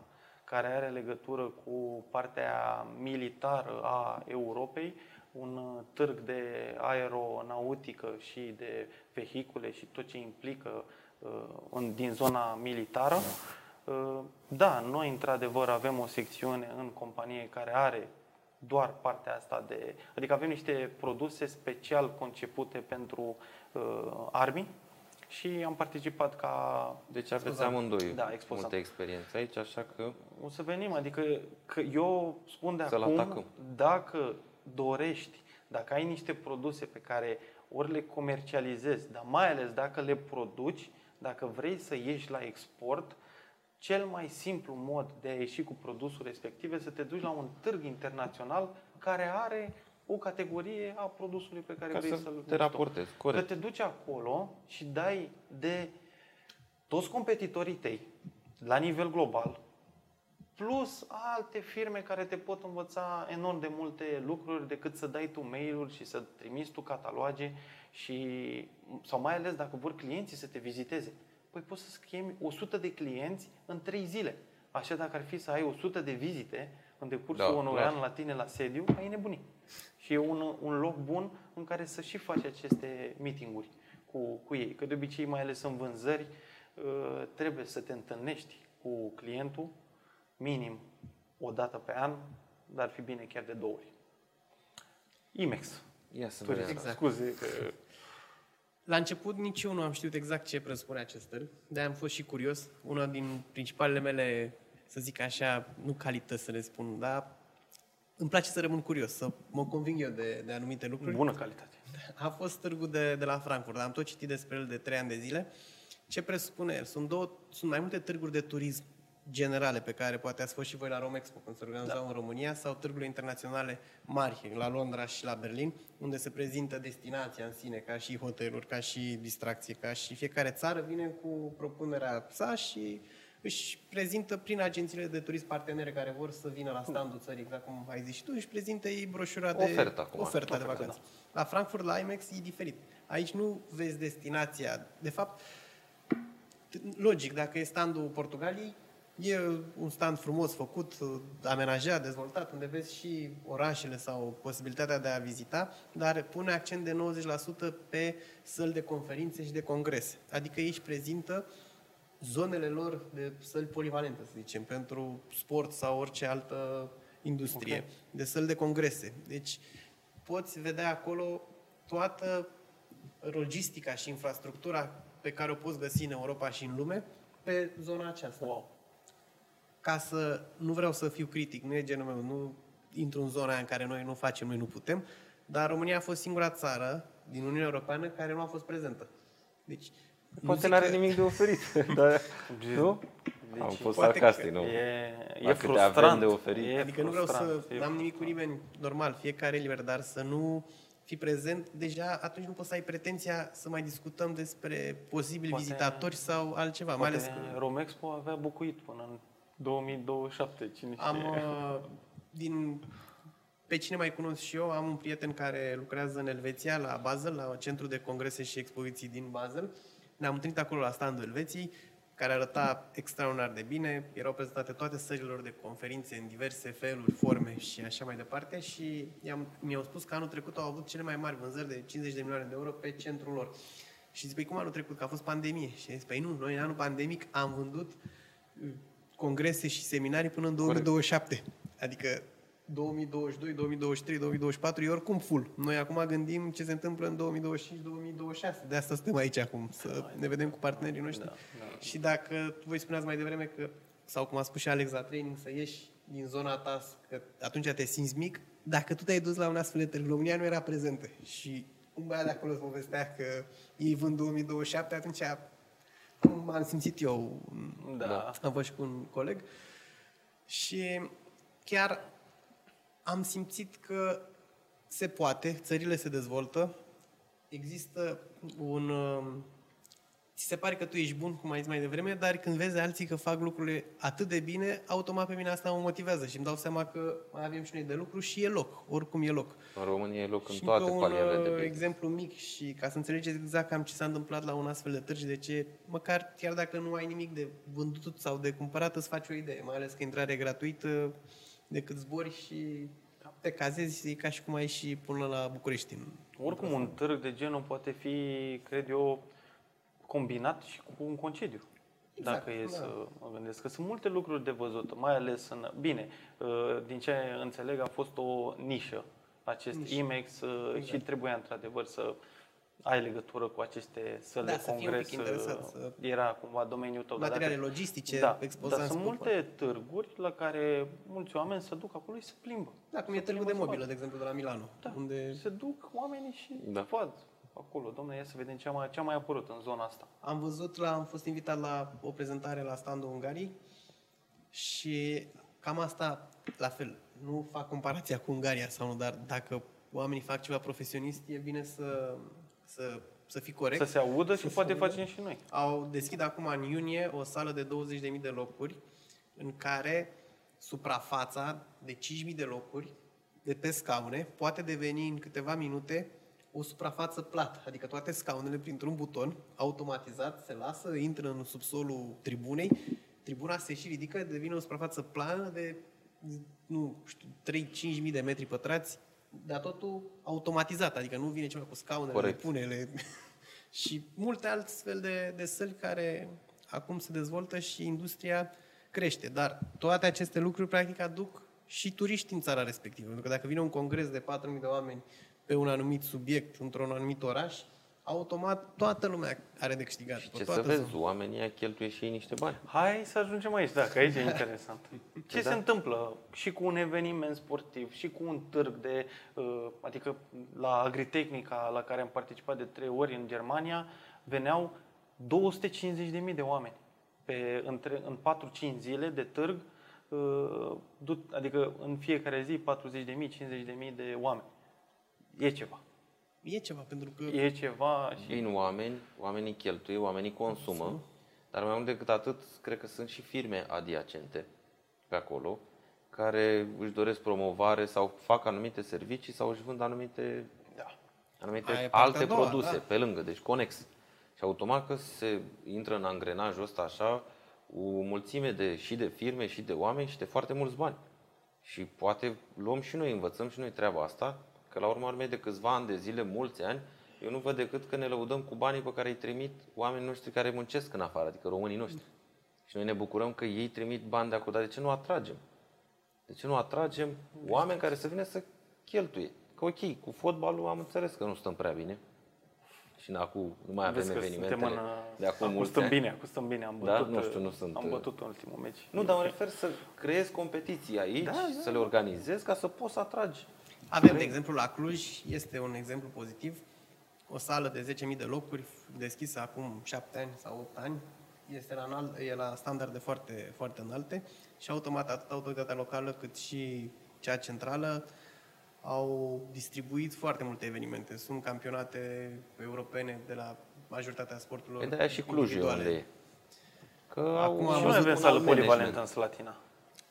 Speaker 1: care are legătură cu partea militară a Europei, un uh, târg de aeronautică și de vehicule și tot ce implică uh, în, din zona militară. Uh, Da, noi într-adevăr avem o secțiune în companie care are doar partea asta de... Adică avem niște produse special concepute pentru uh, armii și am participat ca...
Speaker 2: Deci aveți
Speaker 1: Expozant.
Speaker 2: amândoi
Speaker 1: Da, expozant.
Speaker 2: multe experiențe aici, așa că
Speaker 1: O să venim, adică că eu spun de
Speaker 2: Să-l
Speaker 1: acum,
Speaker 2: atacăm.
Speaker 1: dacă dorești, dacă ai niște produse pe care ori le comercializezi, dar mai ales dacă le produci, dacă vrei să ieși la export, cel mai simplu mod de a ieși cu produsul respectiv este să te duci la un târg internațional care are o categorie a produsului pe care
Speaker 2: ca
Speaker 1: vrei
Speaker 2: să
Speaker 1: să-l
Speaker 2: te
Speaker 1: mișto.
Speaker 2: raportezi.
Speaker 1: Că
Speaker 2: Corect.
Speaker 1: te duci acolo și dai de toți competitorii tăi la nivel global, plus alte firme care te pot învăța enorm de multe lucruri decât să dai tu mail-uri și să trimiți tu cataloage și, sau mai ales dacă vor clienții să te viziteze. Păi poți să schimbi 100 de clienți în 3 zile. Așa dacă ar fi să ai 100 de vizite în decursul
Speaker 2: Da,
Speaker 1: unui
Speaker 2: clar.
Speaker 1: an la tine la sediu, ai nebunii. Și e un, un loc bun în care să și faci aceste meetinguri cu, cu ei. Că de obicei, mai ales în vânzări, uh, trebuie să te întâlnești cu clientul minim o dată pe an, dar ar fi bine chiar de două ori. IMEX.
Speaker 2: Ia să
Speaker 1: Turism.
Speaker 2: vedem.
Speaker 3: Exact.
Speaker 1: Scuze că
Speaker 3: La început nici eu nu am știut exact ce presupune acest târg, de am fost și curios. Una din principalele mele, să zic așa, nu calități să le spun, dar îmi place să rămân curios, să mă conving eu de, de anumite lucruri.
Speaker 1: bună calitate.
Speaker 3: A fost târgul de, de la Frankfurt, am tot citit despre el de trei ani de zile. Ce presupune el? Sunt, două, sunt mai multe târguri de turism generale pe care poate ați fost și voi la Romexpo când se organizau da. în România sau târgurile internaționale mari la Londra și la Berlin unde se prezintă destinația în sine ca și hoteluri, ca și distracție, ca și fiecare țară vine cu propunerea sa și își prezintă prin agențiile de turism partenere care vor să vină la standul țării, exact cum ai zis și tu, își prezintă ei broșura de
Speaker 2: Oferta acum.
Speaker 3: oferta de
Speaker 1: Oferta,
Speaker 3: vacanță. La Frankfurt, la IMAX, e diferit. Aici nu vezi destinația. De fapt, t- logic, dacă e standul Portugaliei, e un stand frumos făcut, amenajat, dezvoltat, unde vezi și orașele sau posibilitatea de a vizita, dar pune accent de 90% pe săli de conferințe și de congrese. Adică ei își prezintă zonele lor de săli polivalente, să zicem, pentru sport sau orice altă industrie,
Speaker 1: Ok.
Speaker 3: de săli de congrese. Deci poți vedea acolo toată logistica și infrastructura pe care o poți găsi în Europa și în lume pe zona aceasta.
Speaker 1: Wow.
Speaker 3: Ca să, nu vreau să fiu critic, nu e genul meu, nu intru în zona aia în care noi nu facem, noi nu putem, dar România a fost singura țară din Uniunea Europeană care nu a fost prezentă. Deci, nu
Speaker 2: Poate
Speaker 3: zic
Speaker 2: n-are
Speaker 3: că-
Speaker 2: nimic de oferit, dar nu?
Speaker 1: Deci
Speaker 2: Am fost
Speaker 3: poate
Speaker 2: sarcastic,
Speaker 3: că
Speaker 2: nu?
Speaker 1: E,
Speaker 2: La
Speaker 1: e
Speaker 2: câte
Speaker 1: frustrant.
Speaker 2: avem de oferit.
Speaker 1: E
Speaker 3: Adică nu vreau să
Speaker 1: frustrant, e
Speaker 3: n-am nimic cu nimeni, normal, fiecare e liber, dar să nu fii prezent, deja atunci nu poți să ai pretenția să mai discutăm despre posibili
Speaker 1: Poate-
Speaker 3: vizitatori sau altceva. Mai
Speaker 1: Poate
Speaker 3: ales că
Speaker 1: Romexpo avea bucuit până în 2027, cine știe.
Speaker 3: am, uh, din, pe cine mai cunosc și eu, am un prieten care lucrează în Elveția, la Basel, la centru de congrese și expoziții din Basel. Ne-am întâlnit acolo la standul Elveției, care arăta extraordinar de bine. Erau prezentate toate sălilor de conferințe în diverse feluri, forme și așa mai departe și i-am, mi-au spus că anul trecut au avut cele mai mari vânzări de 50 de milioane de euro pe centrul lor. Și zic, păi cum anul trecut? Că a fost pandemie. Și am zis, păi nu, noi în anul pandemic am vândut uh, congrese și seminarii până în 2027. Adică 2022, 2023, 2024 e oricum full. Noi acum gândim ce se întâmplă în 2025-2026. De asta suntem aici acum, să ne vedem cu partenerii noștri.
Speaker 1: Da, da.
Speaker 3: Și dacă voi spuneați mai devreme că sau cum a spus și Alex la training, să ieși din zona ta, că atunci te simți mic, dacă tu te-ai dus la un astfel de târg, România nu era prezentă. Și un băiat de acolo îți povestea că ei vând 2027, atunci cum am simțit eu,
Speaker 1: Da.
Speaker 3: am fost și cu un coleg, și chiar am simțit că se poate, țările se dezvoltă, există un... uh, Ți se pare că tu ești bun, cum ai zis mai devreme, dar când vezi alții că fac lucrurile atât de bine, automat pe mine asta mă motivează și îmi dau seama că mai avem și noi de lucru și e loc, oricum e loc.
Speaker 2: În România e loc în
Speaker 3: Și
Speaker 2: toate
Speaker 3: încă un
Speaker 2: palierele de
Speaker 3: uh,
Speaker 2: business.
Speaker 3: exemplu mic și ca să înțelegeți exact cam ce s-a întâmplat la un astfel de târg și de ce, măcar chiar dacă nu ai nimic de vândut sau de cumpărat, îți faci o idee, mai ales că intrarea e gratuită, decât zbori și te cazezi, e ca și cum ai și până la București. în-
Speaker 1: Oricum, un târg de genul poate fi, cred eu, combinat și cu un concediu.
Speaker 3: Exact,
Speaker 1: dacă e
Speaker 3: da.
Speaker 1: să mă gândesc că sunt multe lucruri de văzut, mai ales în... Bine, uh, din ce înțeleg a fost o nișă acest
Speaker 3: Nișă.
Speaker 1: IMEX uh, și
Speaker 3: Exact.
Speaker 1: trebuia într-adevăr să ai legătură cu aceste săli
Speaker 3: Da,
Speaker 1: de
Speaker 3: să fii un
Speaker 1: congres.
Speaker 3: pic interesat,
Speaker 1: uh,
Speaker 3: să-
Speaker 1: Era cumva domeniul tău. dar
Speaker 3: Materiale
Speaker 1: dacă-
Speaker 3: logistice,
Speaker 1: da,
Speaker 3: expozanți.
Speaker 1: dar sunt
Speaker 3: pe-
Speaker 1: multe târguri la care mulți oameni se duc acolo și se plimbă.
Speaker 3: Da, cum e
Speaker 1: Se
Speaker 3: târgul de
Speaker 1: plimbă
Speaker 3: mobilă,
Speaker 1: să
Speaker 3: de exemplu, de la Milano.
Speaker 1: da,
Speaker 3: Unde
Speaker 1: se duc oamenii și
Speaker 2: Da.
Speaker 1: da. văd acolo. Domnule, ia să vedem ce a mai, ce a mai apărut în zona asta.
Speaker 3: Am văzut, la, am fost invitat la o prezentare la standul Ungariei și cam asta, la fel, nu fac comparația cu Ungaria sau nu, dar dacă oamenii fac ceva profesionist, e bine să, să, să fii corect.
Speaker 1: Să se audă
Speaker 3: Să
Speaker 1: și
Speaker 3: se
Speaker 1: poate
Speaker 3: audă.
Speaker 1: facem și noi.
Speaker 3: Au deschid acum în iunie o sală de 20.000 de locuri în care suprafața de 5.000 de locuri de pe scaune poate deveni în câteva minute o suprafață plată, adică toate scaunele printr-un buton automatizat se lasă, intră în subsolul tribunei, tribuna se și ridică, devine o suprafață plană de nu știu, 3-5.000 de metri pătrați, dar totul automatizat, adică nu vine cineva cu scaunele, le
Speaker 2: Corect.
Speaker 3: pune, le... și multe altfel de, de săli care acum se dezvoltă și industria crește. Dar toate aceste lucruri, practic, aduc și turiști în țara respectivă. Pentru că dacă vine un congres de 4.000 de oameni pe un anumit subiect, într-un anumit oraș, automat toată lumea are de câștigat.
Speaker 2: Și
Speaker 3: pe
Speaker 2: ce
Speaker 3: toată
Speaker 2: să vezi,
Speaker 3: zona.
Speaker 2: oamenii ăia cheltuie și ei niște bani.
Speaker 1: Hai să ajungem aici, da, că aici e interesant. Ce
Speaker 2: Da.
Speaker 1: se întâmplă și cu un eveniment sportiv, și cu un târg de, uh, adică la Agritehnica, la care am participat de trei ori în Germania, veneau 250.000 de oameni. Pe, între, în 4-5 zile de târg, uh, du- adică în fiecare zi 40.000, 50.000 de oameni. E ceva.
Speaker 3: E ceva, pentru că
Speaker 1: E ceva și
Speaker 2: Vin oameni, oamenii cheltuie, oamenii consumă, dar mai mult decât atât, cred că sunt și firme adiacente pe acolo, care își doresc promovare sau fac anumite servicii sau își vând anumite,
Speaker 1: da.
Speaker 2: anumite
Speaker 3: Aia e partea
Speaker 2: alte
Speaker 3: a doua,
Speaker 2: produse
Speaker 3: da.
Speaker 2: pe lângă, deci conex. Și automat că se intră în angrenajul ăsta așa, o mulțime de, și de firme și de oameni și de foarte mulți bani. Și poate luăm și noi, învățăm și noi treaba asta, că la urma urmei de câțiva ani de zile, mulți ani, eu nu văd decât că ne lăudăm cu banii pe care îi trimit oamenii noștri care muncesc în afară, adică românii noștri. Și noi ne bucurăm că ei trimit bani de acolo, dar de ce nu atragem? De ce nu atragem oameni care să vină să cheltuie? Că ok, cu fotbalul am înțeles că nu stăm prea bine. Și acum nu mai avem
Speaker 1: Vezi că
Speaker 2: evenimentele
Speaker 1: suntem în, uh,
Speaker 2: de acum
Speaker 1: acum
Speaker 2: mulți
Speaker 1: stăm
Speaker 2: ani.
Speaker 1: bine, acum stăm bine, am
Speaker 2: Da?
Speaker 1: bătut,
Speaker 2: Nu știu, nu sunt,
Speaker 1: am
Speaker 2: uh,
Speaker 1: bătut în ultimul meci.
Speaker 2: Nu, dar mă refer să creezi competiții aici,
Speaker 1: Da, da,
Speaker 2: să le organizezi ca să poți să atragi.
Speaker 3: Avem, de exemplu, la Cluj, este un exemplu pozitiv, o sală de 10.000 de locuri, deschisă acum 7 ani sau 8 ani, este la, înalt, e la standarde foarte, foarte înalte și automat atât autoritatea locală cât și cea centrală au distribuit foarte multe evenimente. Sunt campionate europene de la majoritatea sporturilor
Speaker 2: Păi de-aia și Clujul
Speaker 3: individuale.
Speaker 2: unde e. Că
Speaker 3: Acum
Speaker 2: au
Speaker 3: am
Speaker 1: Și
Speaker 3: văzut
Speaker 1: noi avem
Speaker 2: un
Speaker 1: sală
Speaker 2: alt
Speaker 1: polivalentă
Speaker 2: management
Speaker 1: în Slatina.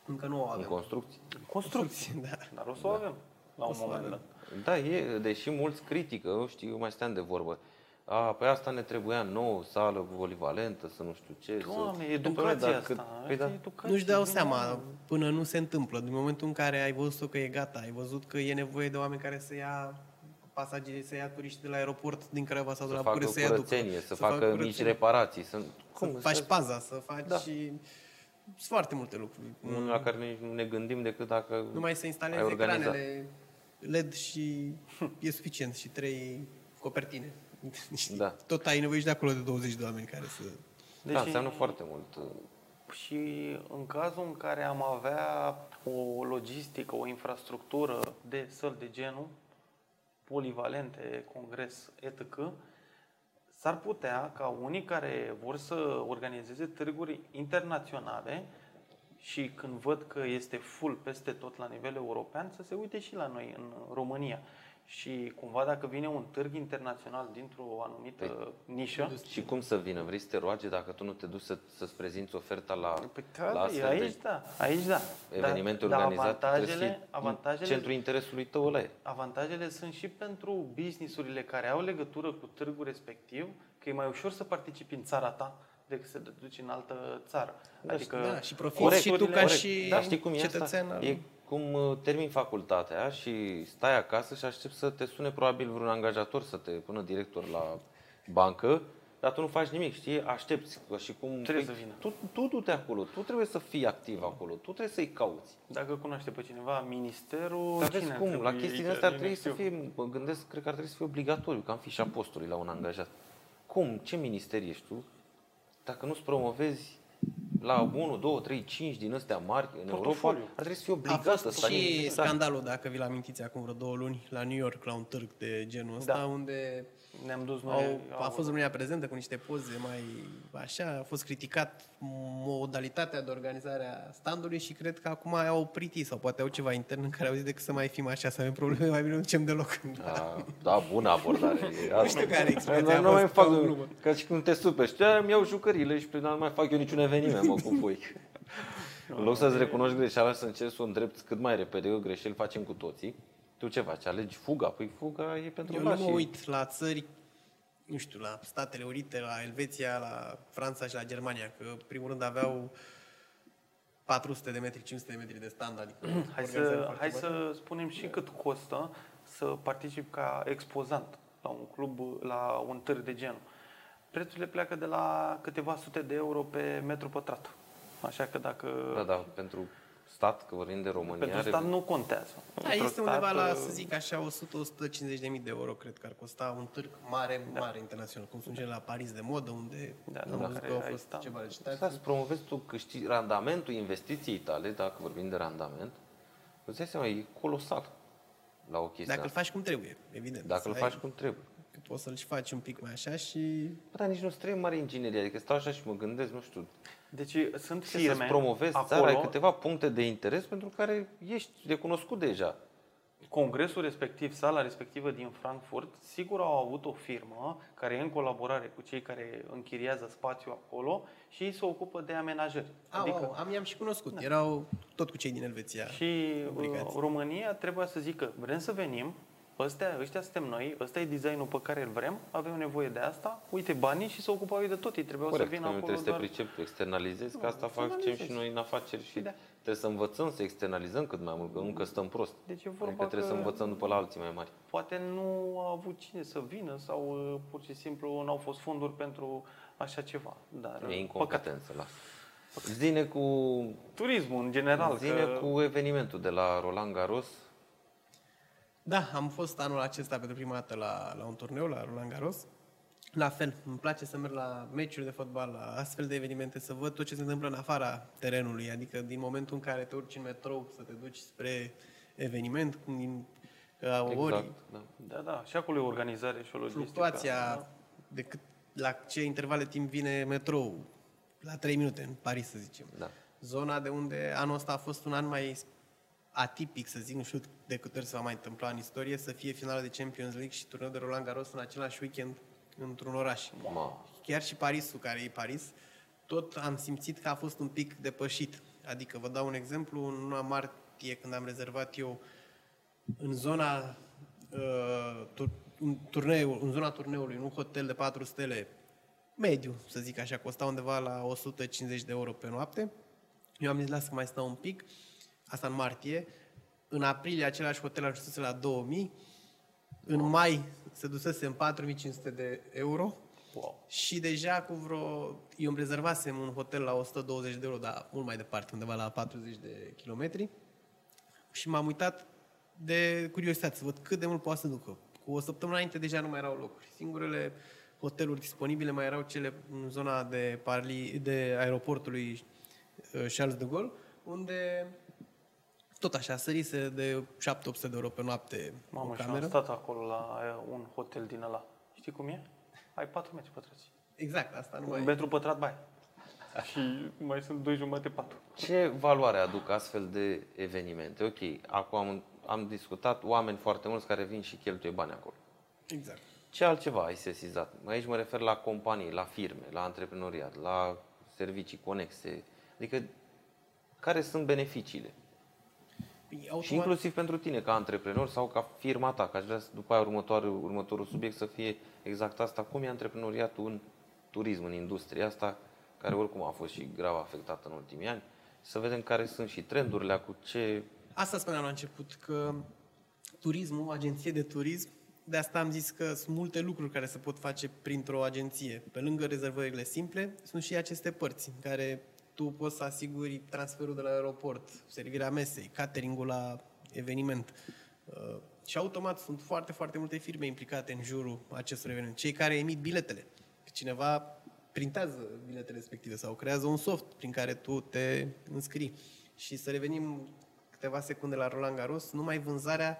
Speaker 3: Încă nu o
Speaker 2: în
Speaker 3: avem.
Speaker 2: construcții.
Speaker 1: Construcții.
Speaker 3: Da.
Speaker 1: Dar o să o avem la
Speaker 3: O
Speaker 1: un
Speaker 3: să o
Speaker 1: moment
Speaker 3: avem.
Speaker 1: dat.
Speaker 2: Da, e, deși mulți critică, eu știu, eu mai steam de vorbă. A, pe asta ne trebuia nouă sală polivalentă, să nu știu ce.
Speaker 1: Doamne,
Speaker 2: să...
Speaker 1: educația
Speaker 2: Dacă-
Speaker 1: asta.
Speaker 2: Păi da.
Speaker 1: asta e educație,
Speaker 3: Nu-și dau
Speaker 1: bine,
Speaker 3: seama până nu se întâmplă. Din momentul în care ai văzut că e gata, ai văzut că e nevoie de oameni care să ia pasageri, să ia turiști de la aeroport din Craiova sau de
Speaker 2: Să
Speaker 3: la
Speaker 2: facă
Speaker 3: București să-i aducă.
Speaker 2: curățenie, să,
Speaker 3: facă
Speaker 2: facă mici
Speaker 3: curățenie,
Speaker 2: reparații. Să,
Speaker 3: Să
Speaker 2: cum,
Speaker 3: faci
Speaker 2: să-
Speaker 3: paza, să faci
Speaker 2: Da.
Speaker 3: și... Sunt foarte multe lucruri.
Speaker 2: unul la care nici nu ne gândim decât dacă
Speaker 3: Numai să instalezi
Speaker 2: ai organizat.
Speaker 3: ecranele LED și e suficient și trei copertine. Știi?
Speaker 2: Da.
Speaker 3: Tot ai nevoie și de acolo de 20 de oameni care să...
Speaker 2: Da, înseamnă foarte mult.
Speaker 1: și în cazul în care am avea o logistică, o infrastructură de săl de genul, polivalente, congres, etc., s-ar putea ca unii care vor să organizeze târguri internaționale și când văd că este full peste tot la nivel european, să se uite și la noi în România. Și cumva dacă vine un târg internațional dintr-o anumită păi, nișă...
Speaker 2: Și cum să vină? Vrei să te roage dacă tu nu te duci să, să-ți prezinți oferta la,
Speaker 1: păi, da,
Speaker 2: la astfel
Speaker 1: aici
Speaker 2: de
Speaker 1: da, aici da.
Speaker 2: evenimente
Speaker 1: da,
Speaker 2: organizate?
Speaker 1: Da, avantajele, avantajele,
Speaker 2: centrul interesului tău ăla e.
Speaker 1: Avantajele sunt și pentru businessurile care au legătură cu târgul respectiv, că e mai ușor să participi în țara ta decât să te duci în altă țară.
Speaker 3: Da,
Speaker 1: adică
Speaker 3: da, și profiți și tu ca
Speaker 2: corect.
Speaker 3: și
Speaker 2: Dar știi cum e
Speaker 3: cetățean.
Speaker 2: asta?
Speaker 3: al-
Speaker 2: E cum uh, termin facultatea și stai acasă și aștept să te sune probabil vreun angajator să te pună director la bancă, dar tu nu faci nimic, știi? Aștepți și cum...
Speaker 1: Trebuie
Speaker 2: păi,
Speaker 1: să vină.
Speaker 2: Tu, tu du-te acolo, tu trebuie să fii activ acolo, tu trebuie să-i cauți.
Speaker 1: Dacă cunoaște pe cineva, ministerul...
Speaker 2: Dar
Speaker 1: cine
Speaker 2: vezi
Speaker 1: ar
Speaker 2: cum, la
Speaker 1: trebui?
Speaker 2: chestiile astea ar
Speaker 1: Nu
Speaker 2: trebui să
Speaker 1: știu.
Speaker 2: fie, mă gândesc, cred că ar trebui să fie obligatoriu, că am fi și apostolii la un angajat. Cum? Ce minister ești tu? Dacă nu-ți promovezi la 1, 2, 3, 5 din astea mari în Europa,
Speaker 1: Portofoliu.
Speaker 2: ar trebui să fie
Speaker 3: A
Speaker 2: obligat
Speaker 3: fost
Speaker 2: să
Speaker 3: și
Speaker 2: da.
Speaker 3: scandalul, dacă vi-l amintiți, acum vreo două luni, la New York, la un târg de genul ăsta,
Speaker 1: Da.
Speaker 3: unde
Speaker 1: Ne-am dus noi...
Speaker 3: au, a fost România prezentă cu niște poze mai așa, a fost criticat modalitatea de organizare a standului și cred că acum au oprit ei sau poate au ceva intern în care au zis decât să mai fim așa, să avem probleme, mai bine nu ducem deloc.
Speaker 2: Da, da, bună abordare. e asta.
Speaker 3: Nu știu care e expresia,
Speaker 2: Dar
Speaker 3: a
Speaker 2: Nu mai
Speaker 3: fost
Speaker 2: fac,
Speaker 3: o glumă.
Speaker 2: ca și când te super. Știi, îmi iau jucările și prin nu mai fac eu niciun eveniment, mă, cu pui. În loc să-ți recunoști greșeala, să încerci să o îndrepți cât mai repede, că greșeli facem cu toții. Tu ce faci? Alegi fuga? Păi fuga e pentru
Speaker 3: Eu nu
Speaker 2: lași.
Speaker 3: mă uit la țări, nu știu, la Statele Unite, la Elveția, la Franța și la Germania, că în primul rând aveau 400 de metri, 500 de metri de stand, adică
Speaker 1: Hai
Speaker 3: organizare
Speaker 1: să,
Speaker 3: foarte
Speaker 1: hai
Speaker 3: bună.
Speaker 1: să spunem și cât costă să particip ca expozant la un club, la un târg de genul. Prețurile pleacă de la câteva sute de euro pe metru pătrat. Așa că dacă...
Speaker 2: Da, da, pentru stat, că vorbim de România,
Speaker 1: Pentru
Speaker 2: are-
Speaker 1: stat nu contează.
Speaker 3: Da,
Speaker 1: Pentru
Speaker 3: este undeva
Speaker 1: stat,
Speaker 3: la,
Speaker 1: uh,
Speaker 3: să zic așa, 100-150 de mii de euro, cred că ar costa un târg mare, mare internațional, cum sunt cele la Paris de modă, unde
Speaker 1: Da,
Speaker 3: am
Speaker 1: da,
Speaker 3: văzut
Speaker 1: care
Speaker 3: că au
Speaker 1: ai
Speaker 3: fost
Speaker 1: stand.
Speaker 3: ceva
Speaker 2: Asta
Speaker 3: licitații.
Speaker 2: să promovezi tu câștigi, randamentul investiției tale, dacă vorbim de randament, îți dai seama, e colosal la o chestie.
Speaker 3: Dacă îl
Speaker 2: asta.
Speaker 3: faci cum trebuie, evident.
Speaker 2: Dacă
Speaker 3: Să
Speaker 2: îl
Speaker 3: ai-
Speaker 2: faci cum trebuie.
Speaker 3: că Poți să-l și faci un pic mai așa și...
Speaker 2: Bă, dar nici nu trebuie mare inginerie, adică stau așa și mă gândesc, nu știu,
Speaker 1: Deci sunt
Speaker 2: ce
Speaker 1: firme
Speaker 2: să-ți promovezi
Speaker 1: acolo,
Speaker 2: țara, ai câteva puncte de interes pentru care ești recunoscut deja.
Speaker 1: congresul respectiv, sala respectivă din Frankfurt, sigur au avut o firmă care e în colaborare cu cei care închiriază spațiu acolo și ei se ocupă de amenajări.
Speaker 3: Au, adică... au, am, i-am și cunoscut. Da. Erau tot cu cei din Elveția.
Speaker 1: Și uh,
Speaker 3: Obligați.
Speaker 1: România trebuia să zică, vrem să venim, ăstea, ăștia suntem noi, ăsta e designul pe care îl vrem, avem nevoie de asta, uite banii și se ocupau ei de tot, ei trebuiau
Speaker 2: Corect,
Speaker 1: să vină
Speaker 2: că nu
Speaker 1: acolo
Speaker 2: trebuie să te
Speaker 1: doar...
Speaker 2: pricep, externalizezi, că asta facem
Speaker 1: externalizezi.
Speaker 2: și noi în afaceri și
Speaker 1: Da.
Speaker 2: trebuie să învățăm să externalizăm cât mai mult, că încă stăm prost.
Speaker 1: Deci e vorba
Speaker 2: Adică trebuie
Speaker 1: că
Speaker 2: să învățăm după la alții mai mari.
Speaker 1: poate nu a avut cine să vină sau uh, pur și simplu nu au fost fonduri pentru așa ceva. Dar,
Speaker 2: E
Speaker 1: uh, păcat.
Speaker 2: incompetență la Zine cu,
Speaker 1: Turismul în general.
Speaker 2: zine
Speaker 1: că...
Speaker 2: cu evenimentul de la Roland Garros.
Speaker 3: Da, am fost anul acesta pentru prima dată la, la un turneu, la Roland Garros. La fel, îmi place să merg la meciuri de fotbal, la astfel de evenimente, să văd tot ce se întâmplă în afara terenului, adică din momentul în care te urci în metrou să te duci spre eveniment, cum din uh, ori
Speaker 2: Exact, da.
Speaker 1: Da, da, și acolo e o organizare și o logistică.
Speaker 3: fluctuația de cât, la ce intervale timp vine metrou, la 3 minute în Paris, să zicem.
Speaker 2: Da.
Speaker 3: Zona de unde anul ăsta a fost un an mai atipic, să zic, nu știu de câte ori se va mai întâmpla în istorie, să fie finala de Champions League și turneu de Roland Garros în același weekend într-un oraș.
Speaker 2: Ma.
Speaker 3: Chiar și Parisul, care e Paris, tot am simțit că a fost un pic depășit. Adică, vă dau un exemplu, în luna martie, când am rezervat eu în zona uh, tur, în, turneu, în zona turneului, în un hotel de 4 stele mediu, să zic așa, costa undeva la 150 de euro pe noapte. Eu am zis, las că mai stau un pic, asta în martie. În aprilie, același hotel ajunsese la 2000. În mai se dusese în 4500 de euro.
Speaker 1: Wow.
Speaker 3: Și deja cu vreo... Eu îmi rezervasem un hotel la 120 de euro, dar mult mai departe, undeva la 40 de kilometri. Și m-am uitat de curiozitate să văd cât de mult poate să ducă. Cu o săptămână înainte deja nu mai erau locuri. Singurele hoteluri disponibile mai erau cele în zona de, Parli, de aeroportului uh, Charles de Gaulle, unde tot așa sărise de 7-800 de euro pe noapte
Speaker 1: Mamă,
Speaker 3: o
Speaker 1: și am
Speaker 3: cameră.
Speaker 1: stat acolo la uh, un hotel din ăla. Știi cum e? Ai 4 metri pătrați.
Speaker 3: Exact, asta nu
Speaker 1: Un
Speaker 3: mai
Speaker 1: metru pătrat bai. Și mai sunt doi jumate patru.
Speaker 2: Ce valoare aduc astfel de evenimente? Ok, acum am, am discutat oameni foarte mulți care vin și cheltuie bani acolo.
Speaker 3: Exact.
Speaker 2: Ce altceva ai sesizat? Aici mă refer la companii, la firme, la antreprenoriat, la servicii conexe. Adică, care sunt beneficiile?
Speaker 3: Păi,
Speaker 2: Și
Speaker 3: automat,
Speaker 2: inclusiv pentru tine, ca antreprenor sau ca firma ta, că aș vrea să- după aia următorul, următorul subiect să fie exact asta. Cum e antreprenoriatul în turism, în industria asta, care oricum a fost și grav afectată în ultimii ani. Să vedem care sunt și trendurile, cu ce...
Speaker 3: Asta spuneam la început, că turismul, agenție de turism, de asta am zis că sunt multe lucruri care se pot face printr-o agenție. Pe lângă rezervările simple, sunt și aceste părți în care tu poți să asiguri transferul de la aeroport, servirea mesei, cateringul la eveniment. Uh, Și automat sunt foarte, foarte multe firme implicate în jurul acestor evenimente. Cei care emit biletele. Cineva printează biletele respective sau creează un soft prin care tu te înscrii. Și să revenim câteva secunde la Roland Garros, numai vânzarea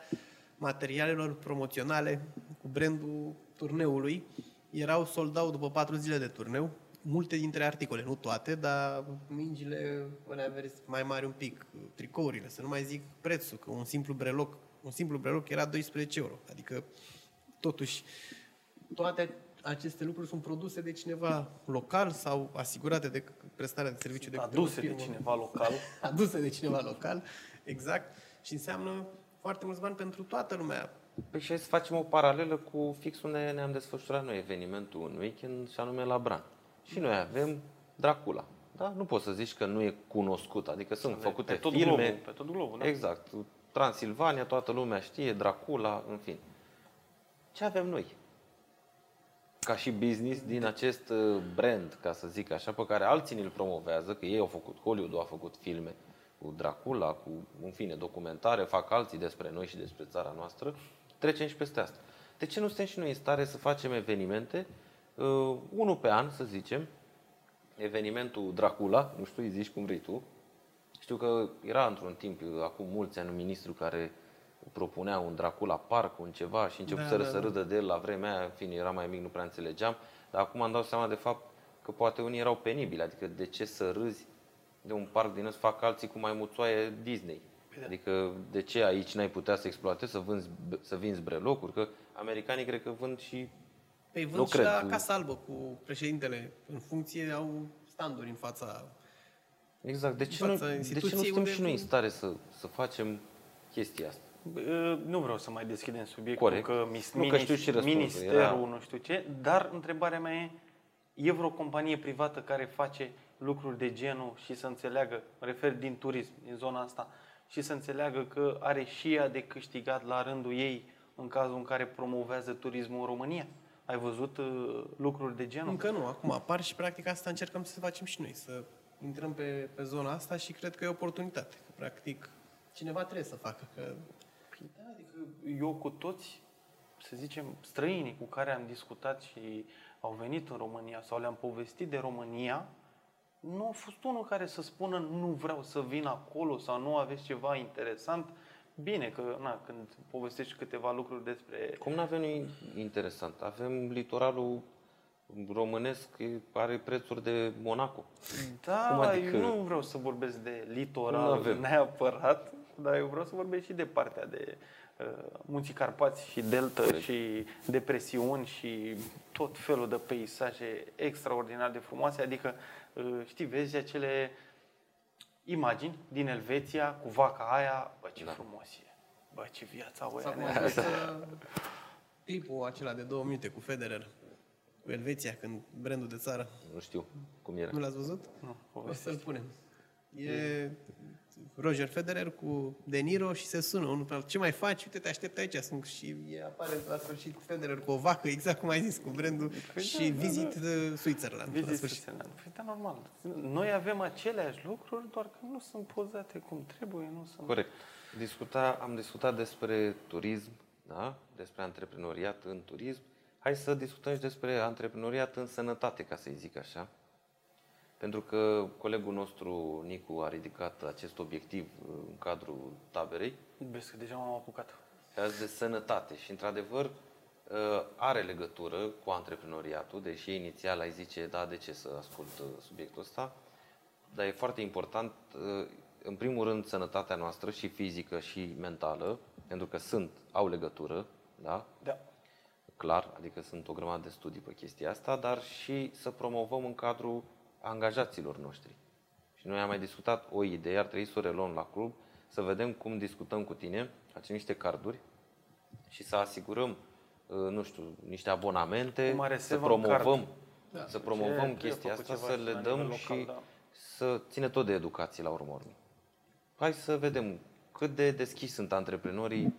Speaker 3: materialelor promoționale cu brandul turneului erau sold out după patru zile de turneu. Multe dintre articole, nu toate, dar mingile alea verzi mai mari un pic, tricourile, să nu mai zic prețul, că un simplu breloc, un simplu breloc era 12 euro. Adică, totuși, toate aceste lucruri sunt produse de cineva local sau asigurate de prestarea de serviciu de către o
Speaker 1: Aduse de
Speaker 3: firmă
Speaker 1: cineva local.
Speaker 3: aduse de cineva local, exact, și înseamnă foarte mulți bani pentru toată lumea.
Speaker 2: Păi și hai să facem o paralelă cu fix unde ne-am desfășurat noi evenimentul un weekend și anume la Bran. Și noi avem Dracula. Da? Nu poți să zici că nu e cunoscut, adică sunt făcute
Speaker 1: pe tot
Speaker 2: filme.
Speaker 1: globul, pe tot globul, da?
Speaker 2: Exact. Transilvania, toată lumea știe, Dracula, în fin. Ce avem noi? Ca și business din acest uh, brand, ca să zic așa, pe care alții îl promovează, că ei au făcut, Hollywood a făcut filme cu Dracula, cu, în fine, documentare, fac alții despre noi și despre țara noastră, trecem și peste asta. De ce nu suntem și noi în stare să facem evenimente, uh, unul pe an, să zicem, evenimentul Dracula, nu știu, îi zici cum vrei tu, știu că era într-un timp, acum mulți ani, un ministru care propunea un Dracula Park, un ceva și începuseră
Speaker 3: Da,
Speaker 2: da,
Speaker 3: da,
Speaker 2: să râdă de el la vremea aia, în fine, era mai mic, nu prea înțelegeam, dar acum îmi dau seama de fapt că poate unii erau penibili, adică de ce să râzi de un parc din ăsta fac alții cu mai muțoaie Disney. Adică de ce aici n-ai putea să exploatezi, să, vânzi, să vinzi brelocuri? Că americanii cred că vând și
Speaker 3: Păi
Speaker 2: Nu
Speaker 3: vând și
Speaker 2: cred,
Speaker 3: la
Speaker 2: tu-
Speaker 3: Casa Albă cu președintele. În funcție au standuri în fața...
Speaker 2: Exact. De ce,
Speaker 3: În
Speaker 2: nu,
Speaker 3: fața
Speaker 2: de ce nu
Speaker 3: instituției
Speaker 2: suntem
Speaker 3: unde
Speaker 2: și noi în
Speaker 3: vând-
Speaker 2: stare să, să facem chestia asta?
Speaker 1: Bă, Nu vreau să mai deschidem subiectul
Speaker 2: Corect.
Speaker 1: că mis-
Speaker 2: Nu, că știu și răspunsul.
Speaker 1: ministerul,
Speaker 2: Era-
Speaker 1: nu știu ce, dar întrebarea mea e, e vreo companie privată care face lucruri de genul și să înțeleagă, mă refer din turism, din zona asta, și să înțeleagă că are și ea de câștigat la rândul ei în cazul în care promovează turismul în România? Ai văzut uh, lucruri de genul?
Speaker 3: Încă nu, acum apar și practic asta încercăm să facem și noi, să intrăm pe, pe zona asta și cred că e o oportunitate. Că, practic, cineva trebuie să facă. Că
Speaker 1: Păi da, adică eu cu toți, să zicem, străinii cu care am discutat și au venit în România sau le-am povestit de România, nu a fost unul care să spună nu vreau să vin acolo sau nu aveți ceva interesant. Bine că, na, când povestești câteva lucruri despre...
Speaker 2: Cum nu avem nimic interesant? Avem litoralul românesc, are prețuri de Monaco.
Speaker 1: Da,
Speaker 2: Cum adică?
Speaker 1: eu nu vreau să vorbesc de
Speaker 2: Nu
Speaker 1: litoral
Speaker 2: avem.
Speaker 1: neapărat, dar eu vreau să vorbesc și de partea de uh, Munții Carpați și delta
Speaker 2: Corect.
Speaker 1: și depresiuni și tot felul de peisaje extraordinar de frumoase. Adică, uh, știi, vezi acele imagini din Elveția cu vaca aia, bă, ce
Speaker 2: Da.
Speaker 1: frumos e. Bă, ce viața aia
Speaker 3: sau cum
Speaker 1: ne
Speaker 3: a fost uh, clipul acela de două minute cu Federer, cu Elveția, când brandul de țară.
Speaker 2: Nu știu cum era.
Speaker 3: Nu l-ați văzut?
Speaker 1: Nu,
Speaker 3: O
Speaker 1: povestește.
Speaker 3: să-l punem. E Roger Federer cu De Niro și se sună unul pe altul. Ce mai faci? Uite, te aștept aici. Sunt și e, apare la sfârșit Federer cu o vacă, exact cum ai zis, cu brandul
Speaker 1: Păi
Speaker 3: și
Speaker 1: da, da,
Speaker 3: Visit uh, Switzerland. la
Speaker 1: Viziți
Speaker 3: sfârșit.
Speaker 1: Switzerland. Păi da, normal. Noi avem aceleași lucruri, doar că nu sunt pozate cum trebuie, nu sunt...
Speaker 2: Corect. Discuta, am discutat despre turism, da? despre antreprenoriat în turism. Hai să discutăm și despre antreprenoriat în sănătate, ca să-i zic așa. Pentru că colegul nostru, Nicu, a ridicat acest obiectiv uh, în cadrul taberei,
Speaker 1: Vezi că deja m-am apucat.
Speaker 2: azi de sănătate și, într-adevăr, uh, are legătură cu antreprenoriatul, deși inițial ai zice, da, de ce să ascult uh, subiectul ăsta, dar e foarte important, uh, în primul rând, sănătatea noastră și fizică și mentală, pentru că sunt, au legătură, da?
Speaker 1: Da.
Speaker 2: clar, adică sunt o grămadă de studii pe chestia asta, dar și să promovăm în cadrul angajaților noștri. Și noi am mai discutat o idee, ar trebui să o reluăm la club, să vedem cum discutăm cu tine, facem niște carduri și să asigurăm, uh, nu știu, niște abonamente,
Speaker 1: Cum are
Speaker 2: să
Speaker 1: Seven
Speaker 2: promovăm,
Speaker 1: Card.
Speaker 2: da, să
Speaker 1: Ce
Speaker 2: promovăm
Speaker 1: trebuie
Speaker 2: chestia
Speaker 1: făcut
Speaker 2: asta,
Speaker 1: ceva
Speaker 2: să
Speaker 1: și
Speaker 2: le
Speaker 1: la
Speaker 2: dăm
Speaker 1: nivel local,
Speaker 2: și
Speaker 1: da.
Speaker 2: să ține tot de educație la urmă urmei. Hai să vedem cât de deschiși sunt antreprenorii,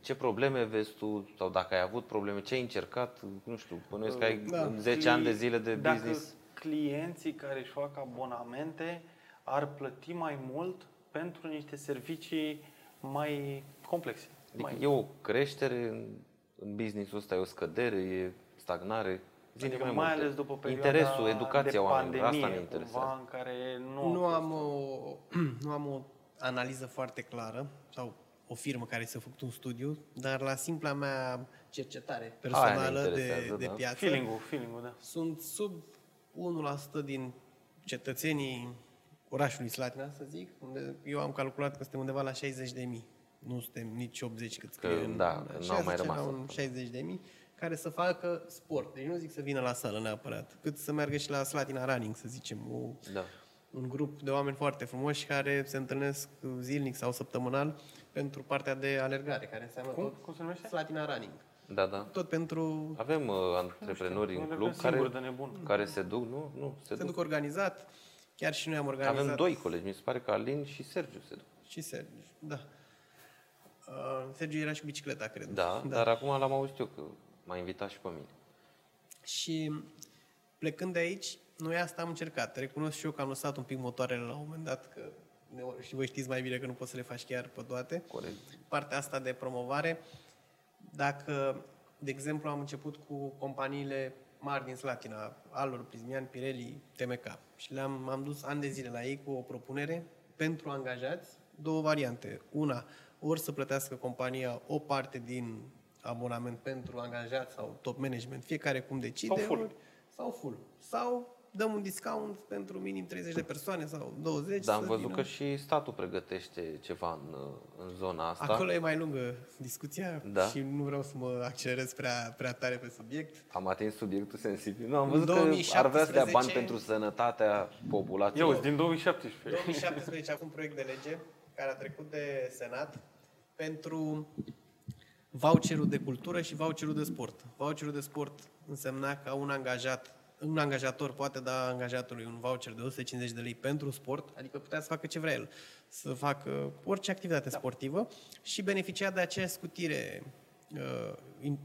Speaker 2: ce probleme vezi tu sau dacă ai avut probleme, ce ai încercat, nu știu, bănuiesc că ai
Speaker 3: Da.
Speaker 2: 10 ani de zile de
Speaker 1: Dacă
Speaker 2: business.
Speaker 1: clienții care își fac abonamente ar plăti mai mult pentru niște servicii mai complexe.
Speaker 2: Adică
Speaker 1: mai...
Speaker 2: e o creștere în, în business-ul ăsta, e o scădere, e stagnare. Zine
Speaker 1: Adică
Speaker 2: mai,
Speaker 1: mai
Speaker 2: multe.
Speaker 1: ales după perioada
Speaker 2: Interesul, educația
Speaker 1: de
Speaker 2: oamenilor,
Speaker 1: pandemie,
Speaker 2: asta ne interesează.
Speaker 1: cumva, în care nu,
Speaker 3: Nu
Speaker 1: a fost-
Speaker 3: am, o, nu am o analiză foarte clară sau o firmă care să făcut un studiu, dar la simpla mea cercetare personală de,
Speaker 2: interesează,
Speaker 3: de
Speaker 2: da.
Speaker 3: piață,
Speaker 1: feeling-ul, feeling-ul, da.
Speaker 3: sunt sub 1% din cetățenii orașului Slatina, să zic, unde eu am calculat că suntem undeva la 60 de mii. Nu suntem nici 80 cât scrie
Speaker 2: Că,
Speaker 3: în...
Speaker 2: da, că
Speaker 3: așa
Speaker 2: n-au mai
Speaker 3: zice,
Speaker 2: rămas
Speaker 3: la un
Speaker 2: acolo.
Speaker 3: 60 de mii care să facă sport. Deci nu zic să vină la sală neapărat, cât să meargă și la Slatina Running, să zicem, o,
Speaker 2: Da.
Speaker 3: Un grup de oameni foarte frumoși care se întâlnesc zilnic sau săptămânal pentru partea de alergare, care înseamnă
Speaker 1: Cum?
Speaker 3: tot
Speaker 1: Cum se numește?
Speaker 3: Slatina Running.
Speaker 2: Da, da.
Speaker 3: Tot pentru
Speaker 2: Avem uh, antreprenori
Speaker 1: Nu
Speaker 2: în
Speaker 1: știu,
Speaker 2: club
Speaker 1: nu singur de
Speaker 2: care,
Speaker 1: nebun.
Speaker 2: care se duc, nu? Nu, se,
Speaker 3: se
Speaker 2: duc.
Speaker 3: duc organizat. Chiar și noi am organizat.
Speaker 2: Avem doi colegi, mi se pare că Alin și Sergiu se duc.
Speaker 3: Și Sergiu, da. Uh, Sergiu era și cu bicicleta, cred.
Speaker 2: Da, da, dar acum l-am auzit eu că m-a invitat și pe mine.
Speaker 3: Și plecând de aici, noi asta am încercat. Recunosc și eu că am lăsat un pic motoarele la un moment dat, că ne- și voi știți mai bine că nu poți să le faci chiar pe toate.
Speaker 2: Corect.
Speaker 3: Partea asta de promovare, dacă, de exemplu, am început cu companiile mari din Slatina, Alor, Prismian, Pirelli, TMK și le-am am dus ani de zile la ei cu o propunere pentru angajați, două variante. Una, ori să plătească compania o parte din abonament pentru angajați sau top management, fiecare cum decide.
Speaker 1: Sau full.
Speaker 3: Ori, sau full. Sau dăm un discount pentru minim 30 de persoane sau 20.
Speaker 2: Dar am
Speaker 3: să
Speaker 2: văzut
Speaker 3: vină.
Speaker 2: că și statul pregătește ceva în, uh, în zona asta.
Speaker 3: Acolo e mai lungă discuția
Speaker 2: Da.
Speaker 3: și nu vreau să mă accelerez prea, prea tare pe subiect.
Speaker 2: Am atins subiectul sensibil. Nu, am
Speaker 3: În
Speaker 2: văzut că ar vrea să dea
Speaker 3: 2017
Speaker 2: bani pentru sănătatea populației.
Speaker 1: Eu, din 2017.
Speaker 3: 2017 acum un proiect de lege care a trecut de Senat pentru voucherul de cultură și voucherul de sport. Voucherul de sport însemna că un angajat un angajator poate da angajatului un voucher de 150 de lei pentru sport, adică putea să facă ce vrea el, să facă orice activitate da. sportivă și beneficia de aceeași scutire uh,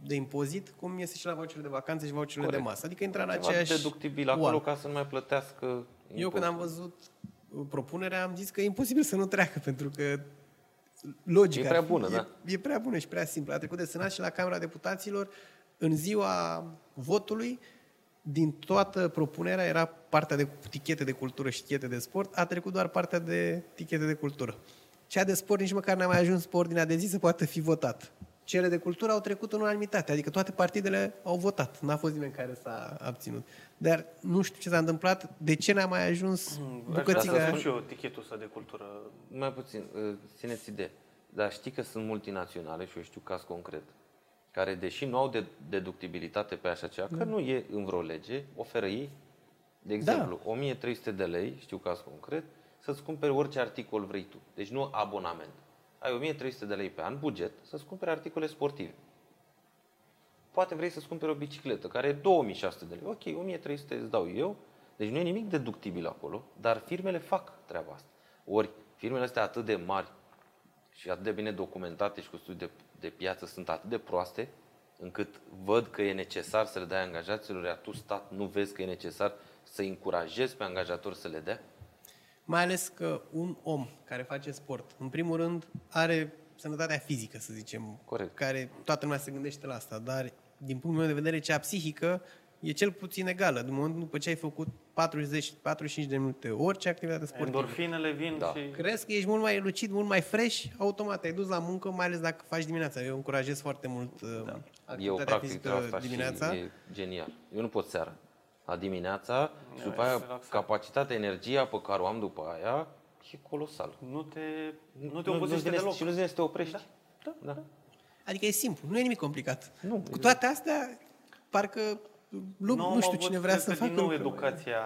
Speaker 3: de impozit, cum este și la voucherul de vacanțe și voucherurile de
Speaker 2: Corect.
Speaker 3: masă. Adică intra în
Speaker 2: Ceva
Speaker 3: aceeași
Speaker 2: deductibil acolo
Speaker 3: oală.
Speaker 2: ca să nu mai plătească
Speaker 3: Eu
Speaker 2: impozit.
Speaker 3: când am văzut uh, propunerea am zis că e imposibil să nu treacă, pentru că logica
Speaker 2: E prea
Speaker 3: ar fi-
Speaker 2: bună,
Speaker 3: e,
Speaker 2: da.
Speaker 3: E prea bună și prea simplă. A trecut de Senat și la Camera Deputaților în ziua votului din toată propunerea era partea de tichete de cultură și tichete de sport, a trecut doar partea de tichete de cultură. Cea de sport nici măcar n-a mai ajuns pe ordinea de zi să poată fi votat. Cele de cultură au trecut în unanimitate, adică toate partidele au votat. N-a fost nimeni care s-a abținut. Dar nu știu ce s-a întâmplat, de ce n-a mai ajuns
Speaker 1: Aș vrea să
Speaker 3: bucățica
Speaker 1: spun și eu tichetul ăsta de cultură.
Speaker 2: Mai puțin, uh, țineți idee. Dar știi că sunt multinaționale și eu știu caz concret, care deși nu au de deductibilitate pe așa ceva, că nu e în vreo lege, oferă ei, de exemplu, 1300 de lei, știu caz concret, să-ți cumperi orice articol vrei tu. Deci nu abonament. Ai 1300 de lei pe an, buget, să-ți cumperi articole sportive. Poate vrei să-ți cumperi o bicicletă, care e 2600 de lei. Ok, 1300 îți dau eu. Deci nu e nimic deductibil acolo, dar firmele fac treaba asta. Ori firmele astea atât de mari și atât de bine documentate și cu studii de, de piață sunt atât de proaste, încât văd că e necesar să le dai angajaților, iar tu, stat, nu vezi că e necesar să încurajezi pe angajator să le dea?
Speaker 3: Mai ales că un om care face sport, în primul rând, are sănătatea fizică, să zicem,
Speaker 2: Corect.
Speaker 3: care toată lumea se gândește la asta, dar din punctul meu de vedere, cea psihică e cel puțin egală. Din momentul după ce ai făcut 40-45 de minute orice activitate sportivă.
Speaker 1: Endorfinele vin
Speaker 2: Da.
Speaker 1: și...
Speaker 3: Crezi că ești mult mai lucid, mult mai fresh, automat ai dus la muncă, mai ales dacă faci dimineața. Eu încurajez foarte mult uh,
Speaker 2: Eu
Speaker 3: activitatea
Speaker 2: practic
Speaker 3: fizică
Speaker 2: asta
Speaker 3: dimineața.
Speaker 2: și e genial. Eu nu pot seara. La dimineața și după
Speaker 1: e
Speaker 2: aia
Speaker 1: relaxat.
Speaker 2: capacitatea, energia pe care o am după aia e colosal.
Speaker 1: Nu te, nu te obosește
Speaker 2: vine,
Speaker 1: deloc.
Speaker 2: Și nu vine să te oprești. Da. da.
Speaker 3: Adică e simplu, nu e nimic complicat.
Speaker 2: Nu,
Speaker 3: Cu toate astea, parcă nu, nu,
Speaker 1: am
Speaker 3: știu
Speaker 1: avut,
Speaker 3: cine vrea
Speaker 1: cred
Speaker 3: să
Speaker 1: că,
Speaker 3: facă
Speaker 1: din nou
Speaker 3: lucruri.
Speaker 1: educația,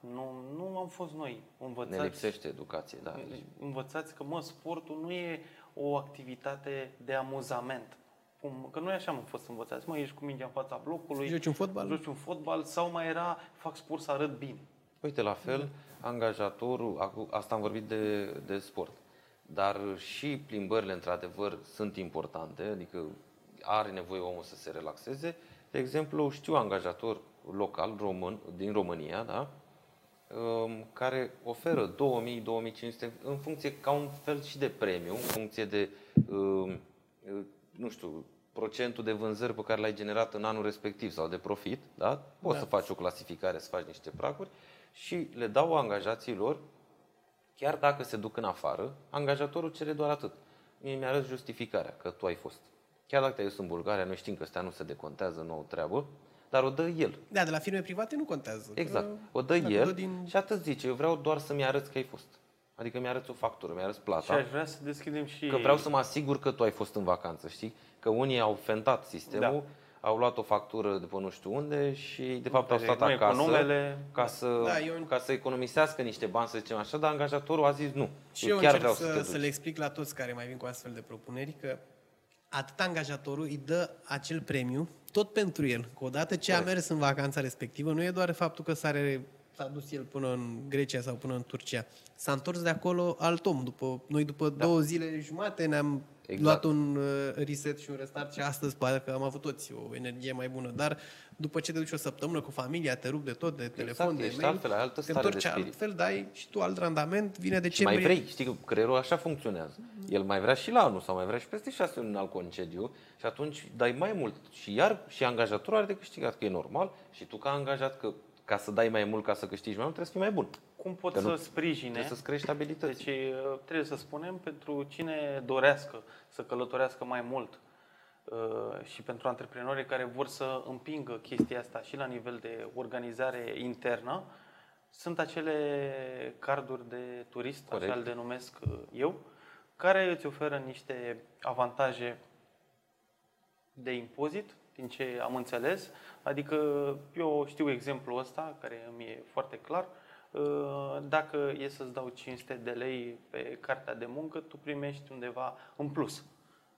Speaker 1: nu, nu am fost noi
Speaker 2: Ne
Speaker 1: învățați,
Speaker 2: lipsește educație, da.
Speaker 1: învățați că, mă, sportul nu e o activitate de amuzament. Cum, că noi așa am fost învățați. Mă, ești cu mingea în fața blocului,
Speaker 3: Joci un fotbal?
Speaker 1: joci un fotbal sau mai era, fac sport să arăt bine.
Speaker 2: Uite, la fel, angajatorul, acu- asta am vorbit de, de sport, dar și plimbările, într-adevăr, sunt importante, adică are nevoie omul să se relaxeze. De exemplu, știu angajator local, român, din România, da? um, care oferă 2000-2500 în funcție, ca un fel și de premiu, în funcție de, um, uh, nu știu, procentul de vânzări pe care l-ai generat în anul respectiv sau de profit, da? Poți
Speaker 3: Da.
Speaker 2: să faci o clasificare, să faci niște praguri și le dau angajaților, chiar dacă se duc în afară, angajatorul cere doar atât. Mie mi-arăți justificarea că tu ai fost. Chiar dacă te-ai dus în Bulgaria, noi știm că ăstea nu se decontează, nouă treabă, dar o dă el.
Speaker 3: Da, de la firme private nu contează.
Speaker 2: Exact.
Speaker 3: Că
Speaker 2: O dă
Speaker 3: dacă
Speaker 2: el
Speaker 3: dă din...
Speaker 2: și atât zice. Eu vreau doar să-mi arăți că ai fost. Adică mi-arăți o factură, mi-arăți
Speaker 1: Și
Speaker 2: plata.
Speaker 1: aș vrea să deschidem și...
Speaker 2: Că vreau să mă asigur că tu ai fost în vacanță, știi? Că unii au fentat sistemul, au luat o factură de pe nu știu unde și de fapt au stat
Speaker 1: Noi cu
Speaker 2: acasă
Speaker 1: numele.
Speaker 2: ca, să,
Speaker 3: Da, eu-
Speaker 2: ca să economisească niște bani, să zicem așa, dar angajatorul a zis nu.
Speaker 3: Și eu
Speaker 2: chiar
Speaker 3: încerc
Speaker 2: vreau să,
Speaker 3: să,
Speaker 2: te
Speaker 3: să,
Speaker 2: duci.
Speaker 3: le explic la toți care mai vin cu astfel de propuneri că atât angajatorul îi dă acel premiu tot pentru el. Că odată ce a mers în vacanța respectivă, nu e doar faptul că s-a, re- s-a dus el până în Grecia sau până în Turcia. S-a întors de acolo alt om. După, noi după da. două zile jumate ne-am
Speaker 2: Exact.
Speaker 3: luat un uh, reset și un restart și astăzi pare că am avut toți o energie mai bună. Dar după ce te duci o săptămână cu familia, te rup de tot, de telefon, de
Speaker 2: ești
Speaker 3: mail,
Speaker 2: altfel, ai altă
Speaker 3: te
Speaker 2: stare de
Speaker 3: întorci
Speaker 2: spirit.
Speaker 3: altfel, dai și tu alt randament, vine
Speaker 2: Și
Speaker 3: decembrie.
Speaker 2: mai vrei, știi că creierul așa funcționează. El mai vrea și la anul sau mai vrea și peste șase luni în alt concediu și atunci dai mai mult. Și iar și angajatorul are de câștigat, că e normal și tu ca angajat că ca să dai mai mult, ca să câștigi mai mult, trebuie să fii mai bun.
Speaker 1: Cum pot
Speaker 2: Că nu-
Speaker 1: să sprijine?
Speaker 2: Trebuie să-ți crești abilități.
Speaker 1: Deci uh, trebuie să spunem pentru cine dorească să călătorească mai mult uh, și pentru antreprenorii care vor să împingă chestia asta și la nivel de organizare internă, sunt acele carduri de turist,
Speaker 2: Corect.
Speaker 1: așa le denumesc uh, eu, care îți oferă niște avantaje de impozit, din ce am înțeles. Adică eu știu exemplul ăsta, care mi e foarte clar. Uh, Dacă e să-ți dau 500 de lei pe cartea de muncă, tu primești undeva în plus.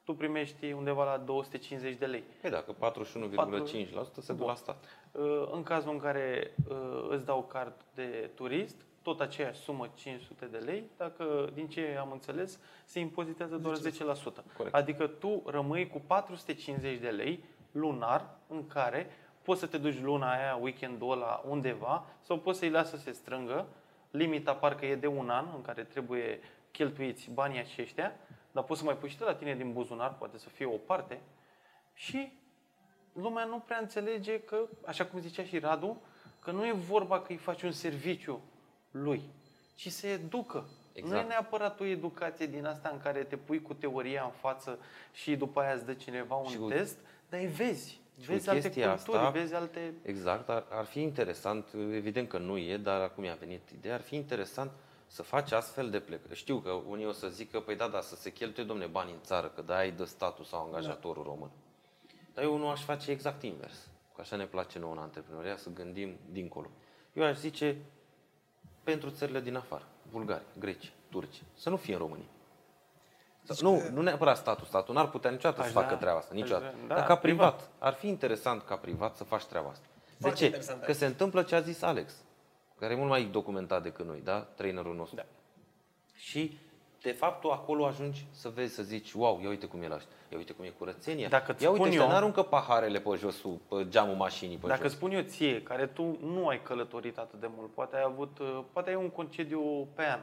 Speaker 1: Tu primești undeva la 250 de lei.
Speaker 2: Păi dacă 41,5% se duc la stat.
Speaker 1: Uh, În cazul în care uh, îți dau card de turist, tot aceeași sumă, 500 de lei, dacă, din ce am înțeles, se impozitează doar 10%.
Speaker 2: Corect.
Speaker 1: Adică tu rămâi cu 450 de lei lunar în care poți să te duci luna aia, weekendul ăla, undeva, sau poți să-i lasă să se strângă. Limita parcă e de un an în care trebuie cheltuiți banii aceștia, dar poți să mai pui și de la tine din buzunar, poate să fie o parte, și lumea nu prea înțelege că, așa cum zicea și Radu, că nu e vorba că îi faci un serviciu lui, ci se educă.
Speaker 2: Exact.
Speaker 1: Nu e neapărat o educație din asta în care te pui cu teoria în față și după aia îți dă cineva un
Speaker 2: Și cu-
Speaker 1: test, dar îi vezi.
Speaker 2: Și cu
Speaker 1: Vezi alte
Speaker 2: chestia
Speaker 1: culturi,
Speaker 2: asta-
Speaker 1: vezi alte...
Speaker 2: Exact, ar, ar fi interesant, evident că nu e, dar acum mi-a venit ideea, ar fi interesant să faci astfel de plecări. Știu că unii o să zică, păi da, da, să se cheltuie, domne, bani în țară, că da, ai de statul sau angajatorul
Speaker 1: Da.
Speaker 2: român. Dar eu nu aș face exact invers. Că așa ne place nouă în antreprenoria, să gândim dincolo. Eu aș zice, pentru țările din afară, Bulgaria, Grecia, Turcia, să nu fie în România. Sau- nu, nu neapărat statul. Statul n-ar putea niciodată
Speaker 1: Aș
Speaker 2: să facă
Speaker 1: vrea-
Speaker 2: treaba asta.
Speaker 1: aș
Speaker 2: Niciodată.
Speaker 1: vrea- da,
Speaker 2: Dar ca
Speaker 1: privat.
Speaker 2: privat. Ar fi interesant ca privat să faci treaba asta. De
Speaker 3: Foarte
Speaker 2: ce?
Speaker 3: interesant,
Speaker 2: Că
Speaker 3: da.
Speaker 2: se întâmplă ce a zis Alex, care e mult mai documentat decât noi, da? Trainerul nostru.
Speaker 1: Da.
Speaker 2: Și de fapt tu acolo ajungi să vezi, să zici, wow, ia uite cum e la ăștia, ia uite cum e curățenia.
Speaker 1: Dacă îți
Speaker 2: ia uite,
Speaker 1: spun
Speaker 2: ăștia
Speaker 1: eu-
Speaker 2: n-aruncă paharele pe jos, pe geamul mașinii pe
Speaker 1: Dacă
Speaker 2: jos.
Speaker 1: spun eu ție, care tu nu ai călătorit atât de mult, poate ai avut, uh, poate ai un concediu pe an,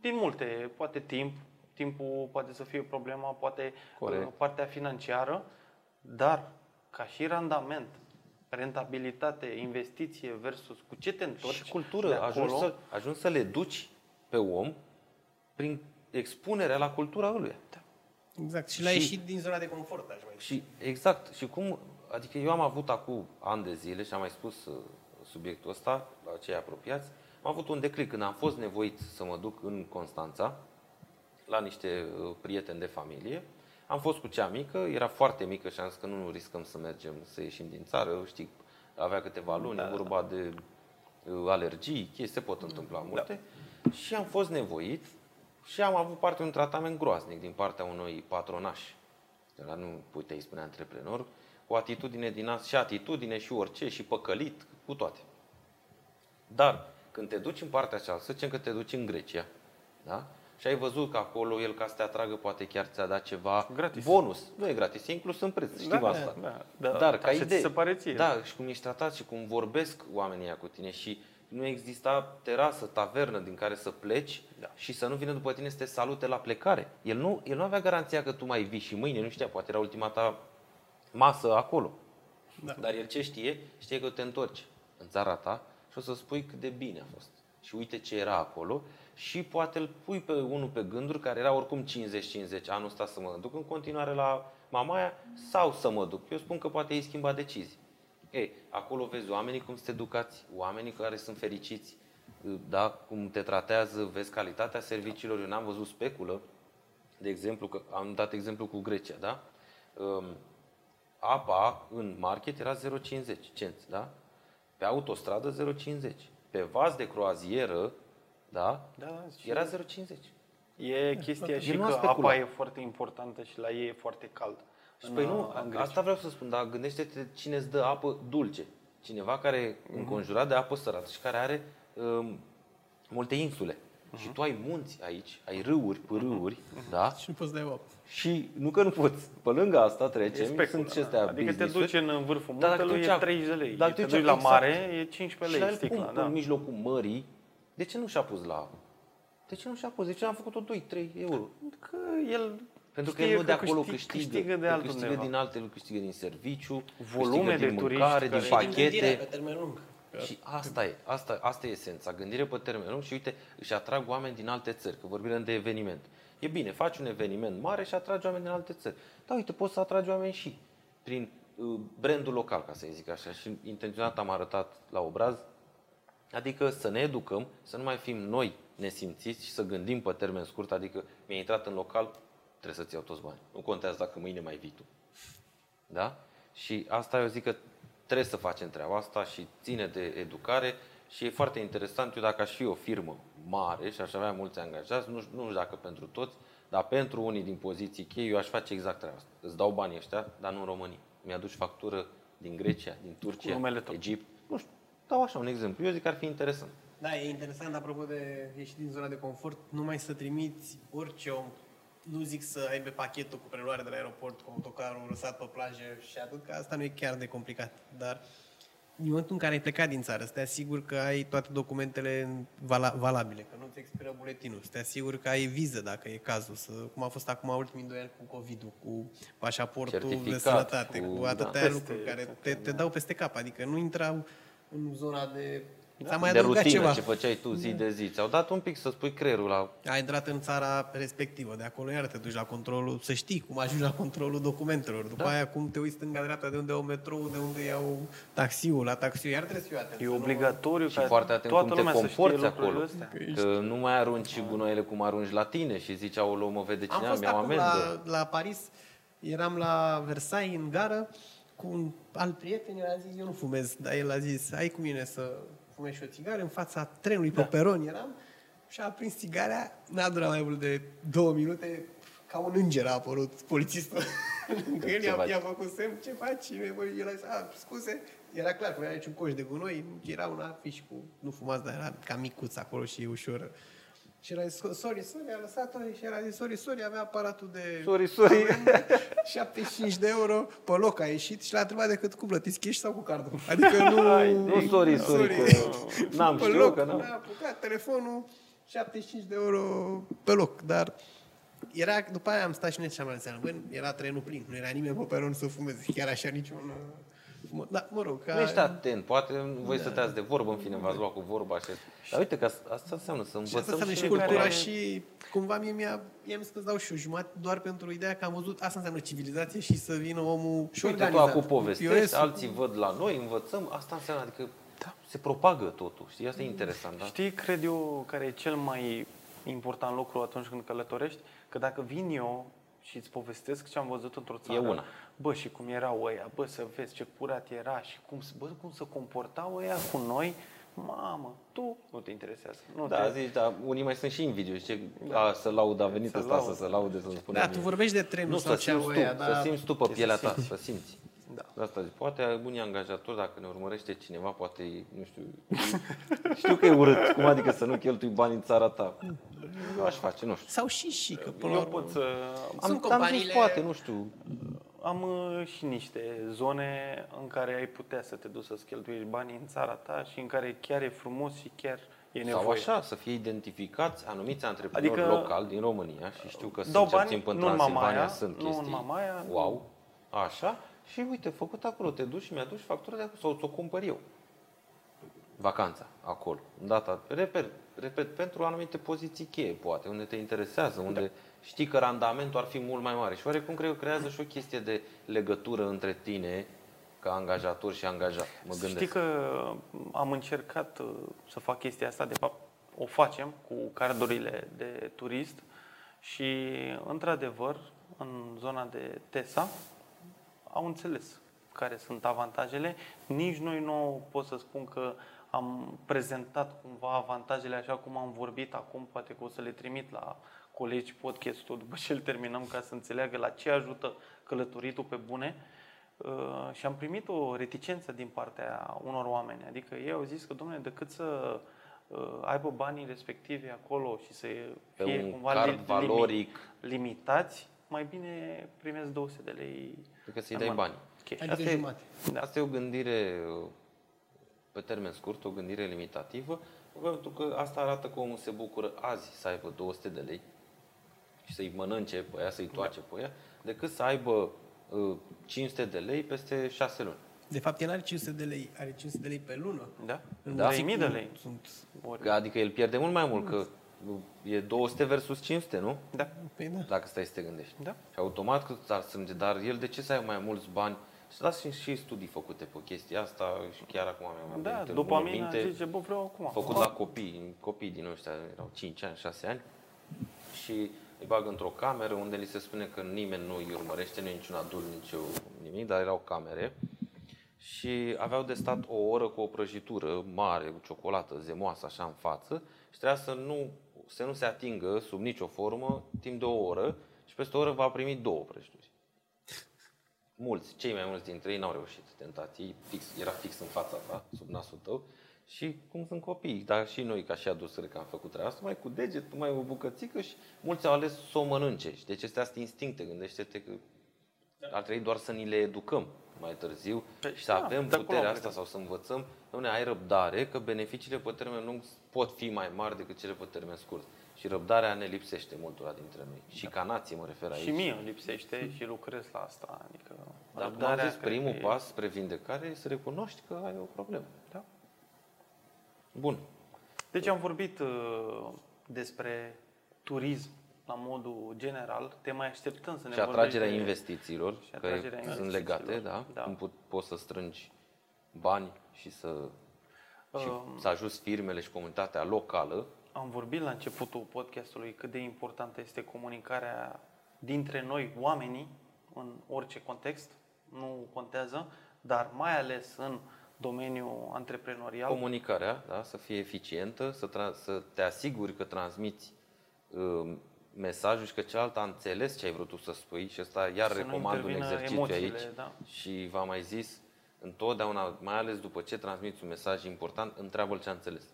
Speaker 1: din multe, poate timp, timpul poate să fie problema, poate
Speaker 2: Corect.
Speaker 1: uh, partea financiară, dar ca și randament rentabilitate, investiție versus cu ce te întorci
Speaker 2: Și cultură,
Speaker 1: de
Speaker 2: ajungi
Speaker 1: acolo,
Speaker 2: să, ajungi să le duci pe om prin expunerea la cultura lui.
Speaker 3: Exact. Și l-a
Speaker 2: Și-
Speaker 3: ieșit din zona de confort, aș mai
Speaker 2: Și exact, și cum, adică eu am avut acum ani de zile și am mai spus uh, subiectul ăsta la cei apropiați, am avut un declic când am fost nevoit să mă duc în Constanța la niște uh, prieteni de familie. Am fost cu cea mică, era foarte mică și am zis că nu riscăm să mergem, să ieșim din țară, știi, avea câteva luni, da, vorba de uh, alergii, chestii, se pot întâmpla multe. Și am fost nevoit și am avut parte de un tratament groaznic din partea unui patronaș Ăla nu puteai spune antreprenor, o atitudine din asta, și atitudine și orice, și păcălit, cu toate. Dar când te duci în partea cealaltă, să zicem că te duci în Grecia, da? Și ai văzut că acolo el ca să te atragă poate chiar ți-a dat ceva
Speaker 1: Gratis.
Speaker 2: bonus. Nu e gratis, e inclus în preț, știi
Speaker 1: Da,
Speaker 2: asta.
Speaker 1: da, da.
Speaker 2: Dar ca
Speaker 1: Așa ți
Speaker 2: idee,
Speaker 1: se pare ție.
Speaker 2: da, și cum ești tratat și cum vorbesc oamenii ăia cu tine și nu exista terasă, tavernă din care să pleci
Speaker 1: Da.
Speaker 2: și să nu vină după tine să te salute la plecare. El nu, el nu avea garanția că tu mai vii și mâine, nu știa, poate era ultima ta masă acolo.
Speaker 3: Da.
Speaker 2: Dar el ce știe? Știe că te întorci în țara ta și o să spui cât de bine a fost. Și uite ce era acolo și poate îl pui pe unul pe gânduri care era oricum 50-50 anul ăsta să mă duc în continuare la Mamaia sau să mă duc. Eu spun că poate ei schimba decizii. Ei, acolo vezi oamenii cum sunt educați, oamenii care sunt fericiți, da, cum te tratează, vezi calitatea serviciilor. Eu n-am văzut speculă, de exemplu, că am dat exemplu cu Grecia, da? Um, apa în market era 0,50 cenți, da? Pe autostradă 0,50. Pe vas de croazieră, da?
Speaker 1: Da, da, și
Speaker 2: Era 0,50.
Speaker 1: E chestia și
Speaker 2: El nu a
Speaker 1: că
Speaker 2: speculat.
Speaker 1: apa e foarte importantă și la ei e foarte cald.
Speaker 2: Și
Speaker 1: În,
Speaker 2: păi nu,
Speaker 1: uh, în Grecia.
Speaker 2: asta vreau să spun, dar gândește-te cine îți dă apă dulce. Cineva care e înconjurat de apă sărată și care are um, multe insule. Și tu ai munți aici, ai râuri, pârâuri, da?
Speaker 3: Și nu poți da apă.
Speaker 2: Și nu că nu poți. Pe lângă asta
Speaker 1: E
Speaker 2: trecem,
Speaker 1: speculă,
Speaker 2: sunt și
Speaker 1: da.
Speaker 2: astea
Speaker 1: Adică te
Speaker 2: business-uri.
Speaker 1: duci în vârful
Speaker 2: Dar dacă
Speaker 1: muntelui,
Speaker 2: te
Speaker 1: e
Speaker 2: duci a-
Speaker 1: 30 de lei.
Speaker 2: dacă
Speaker 1: te
Speaker 2: te
Speaker 1: duci
Speaker 2: duci
Speaker 1: la
Speaker 2: exact.
Speaker 1: mare, e 15
Speaker 2: Și la
Speaker 1: lei
Speaker 2: el
Speaker 1: sticla.
Speaker 2: cum,
Speaker 1: Da.
Speaker 2: în mijlocul mării, de ce nu și-a pus la apă? De ce nu și-a pus? De ce n-a făcut-o 2-3 euro?
Speaker 1: Că el
Speaker 2: Pentru că
Speaker 1: știe
Speaker 2: el nu de
Speaker 1: că
Speaker 2: acolo
Speaker 1: câștig-
Speaker 2: câștigă.
Speaker 1: câștigă de
Speaker 2: El
Speaker 1: altundeva.
Speaker 2: câștigă din alte, lucruri, câștigă din serviciu,
Speaker 1: Volume
Speaker 2: câștigă
Speaker 1: de
Speaker 2: din
Speaker 1: turiști
Speaker 2: mâncare, din
Speaker 1: care-
Speaker 3: Și din gândirea pe
Speaker 2: pachete.
Speaker 3: termen lung.
Speaker 2: Și asta e, asta, asta e esența, gândire pe termen lung și uite, își atrag oameni din alte țări, că vorbim de eveniment. E bine, faci un eveniment mare și atragi oameni din alte țări. Dar uite, poți să atragi oameni și prin uh, brandul local, ca să zic așa. Și intenționat am arătat la obraz, adică să ne educăm, să nu mai fim noi nesimțiți și să gândim pe termen scurt, adică mi-a intrat în local, trebuie să-ți iau toți bani. Nu contează dacă mâine mai vii tu. Da? Și asta eu zic că trebuie să facem treaba asta și ține de educare și e foarte interesant. Eu dacă aș fi o firmă mare și aș avea mulți angajați, nu, știu- nu știu dacă pentru toți, dar pentru unii din poziții cheie, eu aș face exact treaba asta. Îți dau banii ăștia, dar nu în România. Mi-aduci factură din Grecia, din Turcia,
Speaker 1: numele tău.
Speaker 2: Egipt. Nu știu, dau așa un exemplu. Eu zic că ar fi interesant.
Speaker 3: Da, e interesant, apropo de ieși din zona de confort, numai să trimiți orice om, nu zic să aibă pachetul cu preluare de la aeroport, cu autocarul lăsat pe plajă și atât, că asta nu e chiar de complicat. Dar în momentul în care ai plecat din țară, să te asiguri că ai toate documentele vala- valabile, că nu-ți expiră buletinul, să te asiguri că ai viză dacă e cazul, să, cum a fost acum ultimii doi ani cu COVID-ul, cu pașaportul de
Speaker 2: Certificat,
Speaker 3: sănătate,
Speaker 2: cu-
Speaker 3: cu, atâtea
Speaker 1: da.
Speaker 3: lucruri
Speaker 1: Peste-
Speaker 3: care te, te dau peste cap, adică nu intrau în zona de... Ți-a mai
Speaker 2: de
Speaker 3: adăugat
Speaker 2: rutină,
Speaker 3: ceva.
Speaker 2: ce făceai tu zi de zi. Ți-au dat un pic să spui creierul la
Speaker 3: ai intrat în țara respectivă, de acolo iar te duci la controlul, să știi cum ajungi la controlul documentelor. După da. aia cum te uiți stânga-dreapta de unde au metrou, de unde iau taxiul, la taxiul, iar trebuie să fii atent.
Speaker 1: E
Speaker 3: să nu-
Speaker 1: obligatoriu
Speaker 2: Și
Speaker 1: ca
Speaker 2: foarte atent
Speaker 1: toată
Speaker 2: cum te
Speaker 1: lumea să știe
Speaker 2: comporți
Speaker 1: lucrurile
Speaker 2: acolo.
Speaker 1: astea.
Speaker 2: Că nu mai arunci gunoaiele cum arunci la tine și zici, aoleu, mă vede
Speaker 3: Am
Speaker 2: cine
Speaker 3: fost
Speaker 2: mi-au
Speaker 3: acum
Speaker 2: amendă.
Speaker 3: la, la Paris, eram la Versailles în gară cu un alt prieten, el a zis, eu nu fumez, dar el a zis, hai cu mine să fumezi și o țigară în fața trenului pe peron eram și a aprins țigarea, n-a durat mai mult de două minute, ca un înger a apărut polițistul lângă el,
Speaker 2: Ce
Speaker 3: i-a,
Speaker 2: faci?
Speaker 3: i-a făcut semn, ce faci? Și el a zis, a, scuze, era clar că nu era niciun coș de gunoi, era un afiș cu, nu fumați, dar era ca micuț acolo și ușor. Și era zis, sorry, sorry, a lăsat-o și era zis, sorry, sorry, avea aparatul de...
Speaker 2: Sorry, sorry.
Speaker 3: amendă, 75 de euro pe loc a ieșit și l-a întrebat decât cum plătiți cash sau cu cardul. Adică nu...
Speaker 2: Nu, sorry, sorry, că n-am
Speaker 3: pe
Speaker 2: știut,
Speaker 3: loc,
Speaker 2: că n-am.
Speaker 3: n-a apucat telefonul, 75 de euro pe loc, dar era, după aia am stat și noi și am zis, bă, era trenul plin, nu era nimeni pe peron să fumeze, chiar așa niciun... Mă, da, mă rog, ca...
Speaker 2: Nu ești atent, poate voi stăteați de vorbă, în fine, v-ați luat cu vorba așa. Dar uite că asta- asta înseamnă să
Speaker 3: Și asta
Speaker 2: învățăm
Speaker 3: înseamnă și
Speaker 2: și
Speaker 3: cultura
Speaker 1: care-
Speaker 3: și cumva mie mi-a, mi-a zis că îți dau și o jumătate doar pentru ideea că am văzut asta înseamnă civilizație și să vină omul și
Speaker 2: Și uite, tu
Speaker 3: organizat.
Speaker 2: acum povestești,
Speaker 3: POS-ul.
Speaker 2: alții văd la noi, învățăm, asta înseamnă, adică se propagă totul, știi? Asta e interesant, da?
Speaker 1: Știi, cred eu, care e cel mai important lucru atunci când călătorești? Că dacă vin eu și îți povestesc ce am văzut într-o țară,
Speaker 2: una.
Speaker 1: bă, și cum erau ăia, bă, să vezi ce curat era și cum, bă, cum se comportau ăia cu noi, mamă, tu nu te interesează. Nu
Speaker 2: Da,
Speaker 1: te...
Speaker 2: zici, da, unii mai sunt și invidioși, ce, a, să laud, a venit
Speaker 1: Să
Speaker 2: ăsta să
Speaker 1: laud.
Speaker 2: se laude, să-mi spune
Speaker 3: Da,
Speaker 2: mie.
Speaker 3: tu vorbești de trenul
Speaker 2: Nu,
Speaker 3: sau
Speaker 2: să
Speaker 3: ce
Speaker 2: simți
Speaker 3: au
Speaker 2: tu,
Speaker 3: ăia,
Speaker 2: să
Speaker 3: dar
Speaker 2: simți tu pe pielea ta, să simți.
Speaker 1: Da.
Speaker 2: De asta zic, poate unii angajatori, dacă ne urmărește cineva, poate, nu știu, știu că e urât, cum adică să nu cheltui bani în țara ta. Eu aș face, nu știu.
Speaker 3: sau și și, că până la
Speaker 1: Eu
Speaker 3: urmă...
Speaker 1: pot să...
Speaker 3: Sunt
Speaker 2: am, am
Speaker 3: companiile-
Speaker 2: zis, poate, nu știu,
Speaker 1: Am uh, și niște zone în care ai putea să te duci să-ți cheltuiești banii în țara ta și în care chiar e frumos și chiar e nevoie.
Speaker 2: Sau așa, să fie identificați anumiți antreprenori
Speaker 1: Adică-
Speaker 2: locali din România și știu că
Speaker 1: Dau
Speaker 2: sunt cel
Speaker 1: bani,
Speaker 2: timp în
Speaker 1: nu în
Speaker 2: Transilvania,
Speaker 1: Mamaia,
Speaker 2: sunt
Speaker 1: nu în
Speaker 2: chestii.
Speaker 1: Mamaia, nu.
Speaker 2: Wow, așa. Și uite, făcut acolo, te duci și mi-aduci factura de acolo sau ți-o cumpăr eu. Vacanța, acolo. În data, repet, repet, pentru anumite poziții cheie, poate, unde te interesează, unde
Speaker 1: Da.
Speaker 2: știi că randamentul ar fi mult mai mare. Și oarecum cred că creează și o chestie de legătură între tine ca angajator și angajat. Mă gândesc.
Speaker 1: Știi că am încercat uh, să fac chestia asta, de fapt o facem cu cardurile de turist și într-adevăr în zona de TESA au înțeles care sunt avantajele. Nici noi nu pot să spun că am prezentat cumva avantajele așa cum am vorbit acum, poate că o să le trimit la colegi podcastul după ce îl terminăm ca să înțeleagă la ce ajută călătoritul pe bune. Uh, și am primit o reticență din partea unor oameni. Adică ei au zis că, domnule, decât să uh, aibă banii respectivi acolo și să
Speaker 2: Pe
Speaker 1: fie
Speaker 2: un
Speaker 1: cumva
Speaker 2: card
Speaker 1: li- limi-
Speaker 2: valoric.
Speaker 1: limitați, mai bine primesc 200 de lei
Speaker 2: Decât să-i
Speaker 1: în
Speaker 2: dai
Speaker 1: mână.
Speaker 2: bani.
Speaker 1: Cash.
Speaker 3: Adică
Speaker 2: Asta e-
Speaker 3: jumate.
Speaker 1: Da.
Speaker 2: Asta e o gândire uh, pe termen scurt, o gândire limitativă, pentru că asta arată că omul se bucură azi să aibă 200 de lei și să-i mănânce pe ea, să-i toace pe ea, decât să aibă uh, 500 de lei peste 6 luni.
Speaker 3: De fapt, el are 500 de lei, are 500 de lei pe lună.
Speaker 1: Da?
Speaker 3: În
Speaker 1: Da?
Speaker 3: muzic
Speaker 1: 3000 de
Speaker 3: nu
Speaker 1: lei.
Speaker 3: Sunt,
Speaker 1: Ori.
Speaker 2: Adică el pierde mult mai mult, că uh, e 200 versus 500, nu?
Speaker 1: Da.
Speaker 3: păi da.
Speaker 2: Dacă stai să te gândești.
Speaker 1: Da.
Speaker 2: Și automat că ți-ar strânge, dar el de ce să ai mai mulți bani? Și dați și, și studii făcute pe chestia asta și chiar acum mi-am
Speaker 1: Da,
Speaker 2: venit
Speaker 1: după
Speaker 2: în
Speaker 1: mine
Speaker 2: minte.
Speaker 1: zice, bă, vreau acum.
Speaker 2: făcut la copii, copii din ăștia, erau 5 ani, 6 ani și îi bag într-o cameră unde li se spune că nimeni nu îi urmărește, nu e niciun adult, nici eu, nimic, dar erau camere și aveau de stat o oră cu o prăjitură mare, cu ciocolată zemoasă așa în față și trebuia să nu, să nu se atingă sub nicio formă timp de o oră și peste o oră va primi două prăjituri. Mulți, cei mai mulți dintre ei n-au reușit. Tentații, fix, era fix în fața ta, sub nasul tău. Și cum sunt copii, dar și noi ca și adulți cred că am făcut treaba asta, mai cu deget, mai o bucățică și mulți au ales să o mănânce. Și deci astea sunt instincte, gândește-te că ar trebui doar să ni le educăm mai târziu
Speaker 1: Păi,
Speaker 2: și să
Speaker 1: da,
Speaker 2: avem
Speaker 1: de acolo
Speaker 2: puterea
Speaker 1: am
Speaker 2: asta sau să învățăm, nu ai răbdare, că beneficiile pe termen lung pot fi mai mari decât cele pe termen scurt. Și răbdarea ne lipsește multora dintre noi. Și ca nație mă refer aici.
Speaker 1: Și mie îmi lipsește și lucrez la asta. Adică
Speaker 2: Dar cum am
Speaker 1: răbdarea
Speaker 2: zis,
Speaker 1: cred
Speaker 2: primul
Speaker 1: că e-
Speaker 2: pas spre vindecare e să recunoști că ai o problemă.
Speaker 1: Da.
Speaker 2: Bun.
Speaker 1: Deci am vorbit uh, despre turism la modul general. Te mai așteptăm să ne
Speaker 2: Și atragerea
Speaker 1: vorbești de-
Speaker 2: investițiilor,
Speaker 1: și
Speaker 2: că
Speaker 1: atragerea
Speaker 2: sunt
Speaker 1: investițiilor,
Speaker 2: legate, da?
Speaker 1: da.
Speaker 2: Cum po- poți să strângi bani și să, și
Speaker 1: Um,
Speaker 2: să ajuți firmele și comunitatea locală.
Speaker 1: Am vorbit la începutul podcastului cât de importantă este comunicarea dintre noi, oamenii, în orice context, nu contează, dar mai ales în domeniul antreprenorial.
Speaker 2: Comunicarea, da? Să fie eficientă, să, tra- să te asiguri că transmiți um, mesajul și că celălalt a înțeles ce ai vrut tu să spui și ăsta iar
Speaker 1: Să nu
Speaker 2: recomand un
Speaker 1: intervină
Speaker 2: exercițiu
Speaker 1: emoțiile,
Speaker 2: aici
Speaker 1: da.
Speaker 2: și v-am mai zis întotdeauna, mai ales după ce transmiți un mesaj important, întreabă-l ce a înțeles.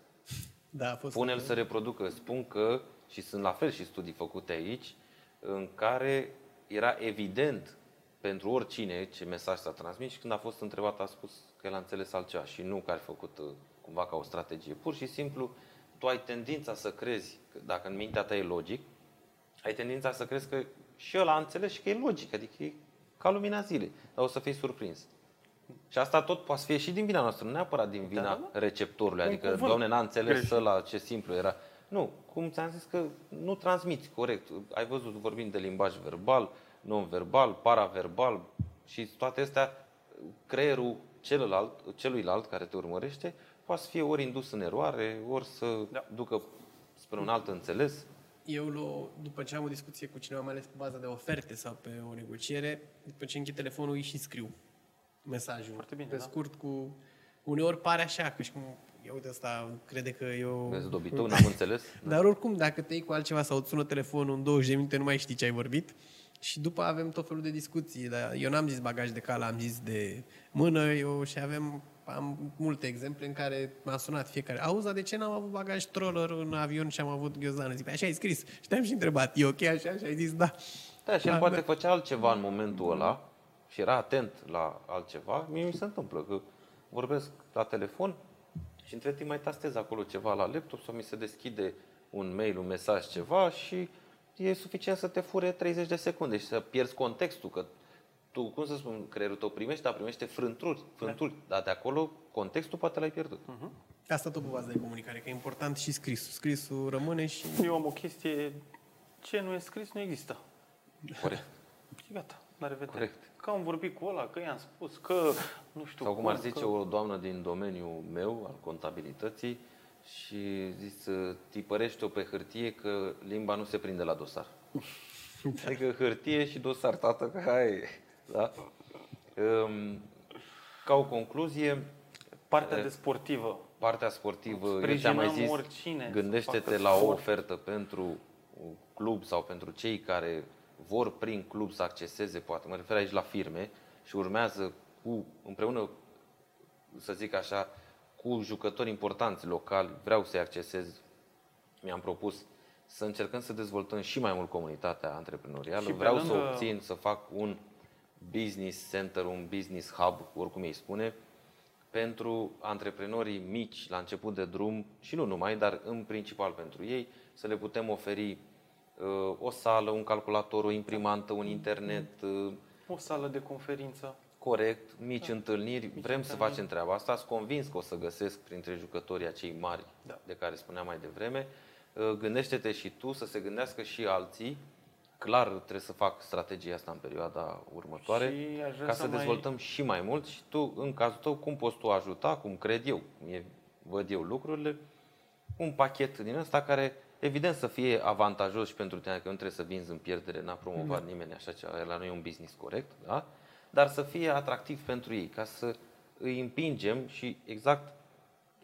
Speaker 3: Da, a fost
Speaker 2: Pune-l să reproducă. Spun că, și sunt la fel și studii făcute aici, în care era evident pentru oricine ce mesaj s-a transmis și când a fost întrebat a spus că el a înțeles altceva și nu că ar fi făcut uh, cumva ca o strategie. Pur și simplu, tu ai tendința să crezi, că dacă în mintea ta e logic, ai tendința să crezi că și el a înțeles și că e logic, adică e ca lumina zilei, dar o să fii surprins. Și asta tot poate fi și din vina noastră, nu neapărat din vina
Speaker 1: Da, da.
Speaker 2: receptorului.
Speaker 1: Un
Speaker 2: Adică,
Speaker 1: cuvânt
Speaker 2: doamne, n-a înțeles
Speaker 1: greșit.
Speaker 2: ăla ce simplu era. Nu, cum ți-am zis că nu transmiți corect. Ai văzut, vorbim de limbaj verbal, non-verbal, paraverbal și toate astea, creierul celălalt, celuilalt care te urmărește poate să fie ori indus în eroare, ori să
Speaker 1: Da.
Speaker 2: ducă spre un alt înțeles.
Speaker 3: Eu, lo- după ce am o discuție cu cineva, mai ales pe bază de oferte sau pe o negociere, după ce închid telefonul, îi și scriu mesajul.
Speaker 1: Foarte bine,
Speaker 3: Pe
Speaker 1: da.
Speaker 3: scurt, cu... Uneori pare așa, că și cum... Eu uite asta, crede că eu...
Speaker 2: Vezi, dobitou, n-am înțeles.
Speaker 3: Dar oricum, dacă te iei cu altceva sau îți sună telefonul în 20 de minute, nu mai știi ce ai vorbit. Și după avem tot felul de discuții. Dar eu n-am zis bagaj de cală, am zis de mână. Eu și avem am multe exemple în care m-a sunat fiecare. Auzi, dar de ce n-am avut bagaj troller în avion și am avut ghiozdană? Zic, "Păi așa ai scris. Și te-am și întrebat, e ok așa? Și ai zis, da.
Speaker 2: Da, și el
Speaker 3: Da,
Speaker 2: poate
Speaker 3: da.
Speaker 2: făcea altceva în momentul ăla și era atent la altceva. Mie mi se întâmplă că vorbesc la telefon și între timp mai tastez acolo ceva la laptop sau mi se deschide un mail, un mesaj, ceva și e suficient să te fure 30 de secunde și să pierzi contextul, că tu, cum să spun, creierul tău primește, dar primește frânturi, frânturi, dar de acolo contextul poate l-ai pierdut.
Speaker 3: Asta tot pe bază de comunicare, că e important și scrisul. Scrisul rămâne și...
Speaker 1: Eu am o chestie, ce nu e scris, nu există.
Speaker 2: Corect.
Speaker 1: Și gata, la revedere.
Speaker 2: Corect.
Speaker 1: Că am vorbit cu ăla, că i-am spus, că nu știu
Speaker 2: Sau cum ar zice
Speaker 1: că...
Speaker 2: o doamnă din domeniul meu, al contabilității, și zis, tipărește-o pe hârtie că limba nu se prinde la dosar. Adică hârtie și dosar, tată, că hai, e, da? Um, Ca o concluzie,
Speaker 1: Partea de sportivă.
Speaker 2: partea sportivă, eu ți-am mai
Speaker 1: Sprijinăm
Speaker 2: zis,
Speaker 1: oricine să
Speaker 2: gândește-te
Speaker 1: facă
Speaker 2: la o
Speaker 1: sport.
Speaker 2: ofertă pentru un club sau pentru cei care vor prin club să acceseze, poate mă refer aici la firme, și urmează cu, împreună, să zic așa, cu jucători importanți locali, vreau să-i accesez, mi-am propus să încercăm să dezvoltăm și mai mult comunitatea antreprenorială.
Speaker 1: Și pe
Speaker 2: Vreau să
Speaker 1: lângă-
Speaker 2: obțin, să fac un business center, un business hub, oricum ei spune, pentru antreprenorii mici la început de drum și nu numai, dar în principal pentru ei, să le putem oferi uh, o sală, un calculator, o imprimantă, un internet uh,
Speaker 1: O sală de conferință.
Speaker 2: corect, mici întâlniri. Vrem să facem treaba asta. Sunt convins că o să găsesc printre jucătorii acei mari
Speaker 1: Da.
Speaker 2: de care spuneam mai devreme. Uh, Gândește-te și tu să se gândească și alții. Clar trebuie să fac strategia asta în perioada următoare
Speaker 1: Și aș vrea
Speaker 2: ca
Speaker 1: să
Speaker 2: să
Speaker 1: mai-
Speaker 2: dezvoltăm și mai mult și tu, în cazul tău, cum poți tu ajuta, cum cred eu, cum e, văd eu lucrurile, un pachet din ăsta care evident să fie avantajos și pentru tine, că nu trebuie să vinzi în pierdere, n-a promovat nimeni așa ceva, la noi e un business corect, da? dar să fie atractiv pentru ei, ca să îi împingem și exact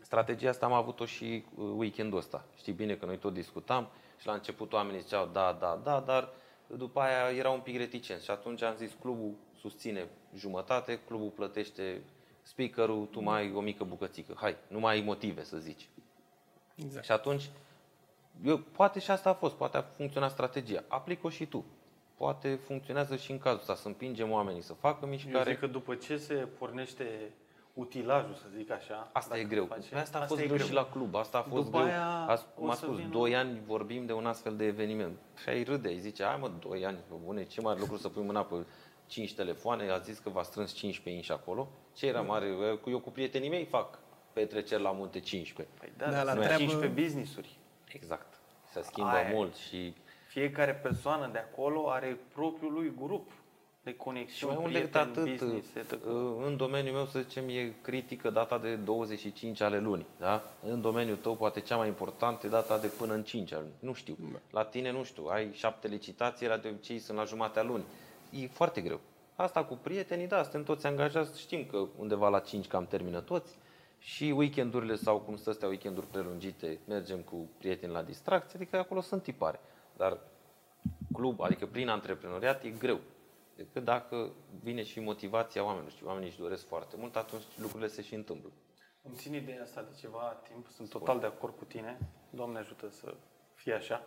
Speaker 2: strategia asta am avut-o și uh, weekendul ăsta. Știi bine că noi tot discutam și la început oamenii ziceau da, da, da, dar după aia era un pic reticent și atunci am zis clubul susține jumătate, clubul plătește speakerul, tu mai ai o mică bucățică. Hai, nu mai ai motive să zici.
Speaker 3: Exact.
Speaker 2: Și atunci, eu, poate și asta a fost, poate a funcționat strategia. Aplică-o și tu. Poate funcționează și în cazul ăsta, să împingem oamenii să facă
Speaker 1: Eu
Speaker 2: mișcare.
Speaker 1: zic că după ce se pornește utilajul, să zic așa...
Speaker 2: Asta e
Speaker 1: dacă
Speaker 2: greu.
Speaker 1: face-
Speaker 2: Pe asta a fost
Speaker 1: e
Speaker 2: greu, și la club. Asta a fost
Speaker 1: După
Speaker 2: greu.
Speaker 1: aia
Speaker 2: Azi,
Speaker 1: o
Speaker 2: cum a
Speaker 1: să
Speaker 2: spus,
Speaker 1: vină-
Speaker 2: 2 ani vorbim de un astfel de eveniment. Și ai râde, ai zice, hai mă, 2 ani, pe bune, ce mare lucru să pui mâna pe 5 telefoane, a zis că v-a strâns 15 inși acolo. Ce era mare? Eu cu prietenii mei fac petreceri la munte 15.
Speaker 1: Păi da,
Speaker 3: Da,
Speaker 1: da
Speaker 3: la
Speaker 1: la
Speaker 3: treabă-
Speaker 1: 15 business-uri.
Speaker 2: Exact. Se schimbă
Speaker 1: Aia e.
Speaker 2: mult și
Speaker 1: Fiecare persoană de acolo are propriul lui grup de
Speaker 2: Și
Speaker 1: conexiuni,
Speaker 2: mai mult decât
Speaker 1: prieteni,
Speaker 2: atât,
Speaker 1: business, etc.
Speaker 2: în domeniul meu, să zicem, e critică data de 25 ale lunii. Da? În domeniul tău, poate cea mai importantă e data de până în 5 ale lunii. Nu știu. La tine, nu știu, ai șapte licitații, la de obicei sunt la jumatea lunii. E foarte greu. Asta cu prietenii, da, suntem toți angajați, știm că undeva la 5 cam termină toți. Și weekendurile sau cum stă astea weekenduri prelungite, mergem cu prieteni la distracție, adică acolo sunt tipare. Dar club, adică prin antreprenoriat, e greu. Decât dacă vine și motivația oamenilor și oamenii își doresc foarte mult, atunci lucrurile se și întâmplă.
Speaker 1: Îmi țin ideea asta de ceva timp, sunt total de acord cu tine, Doamne ajută să fie așa,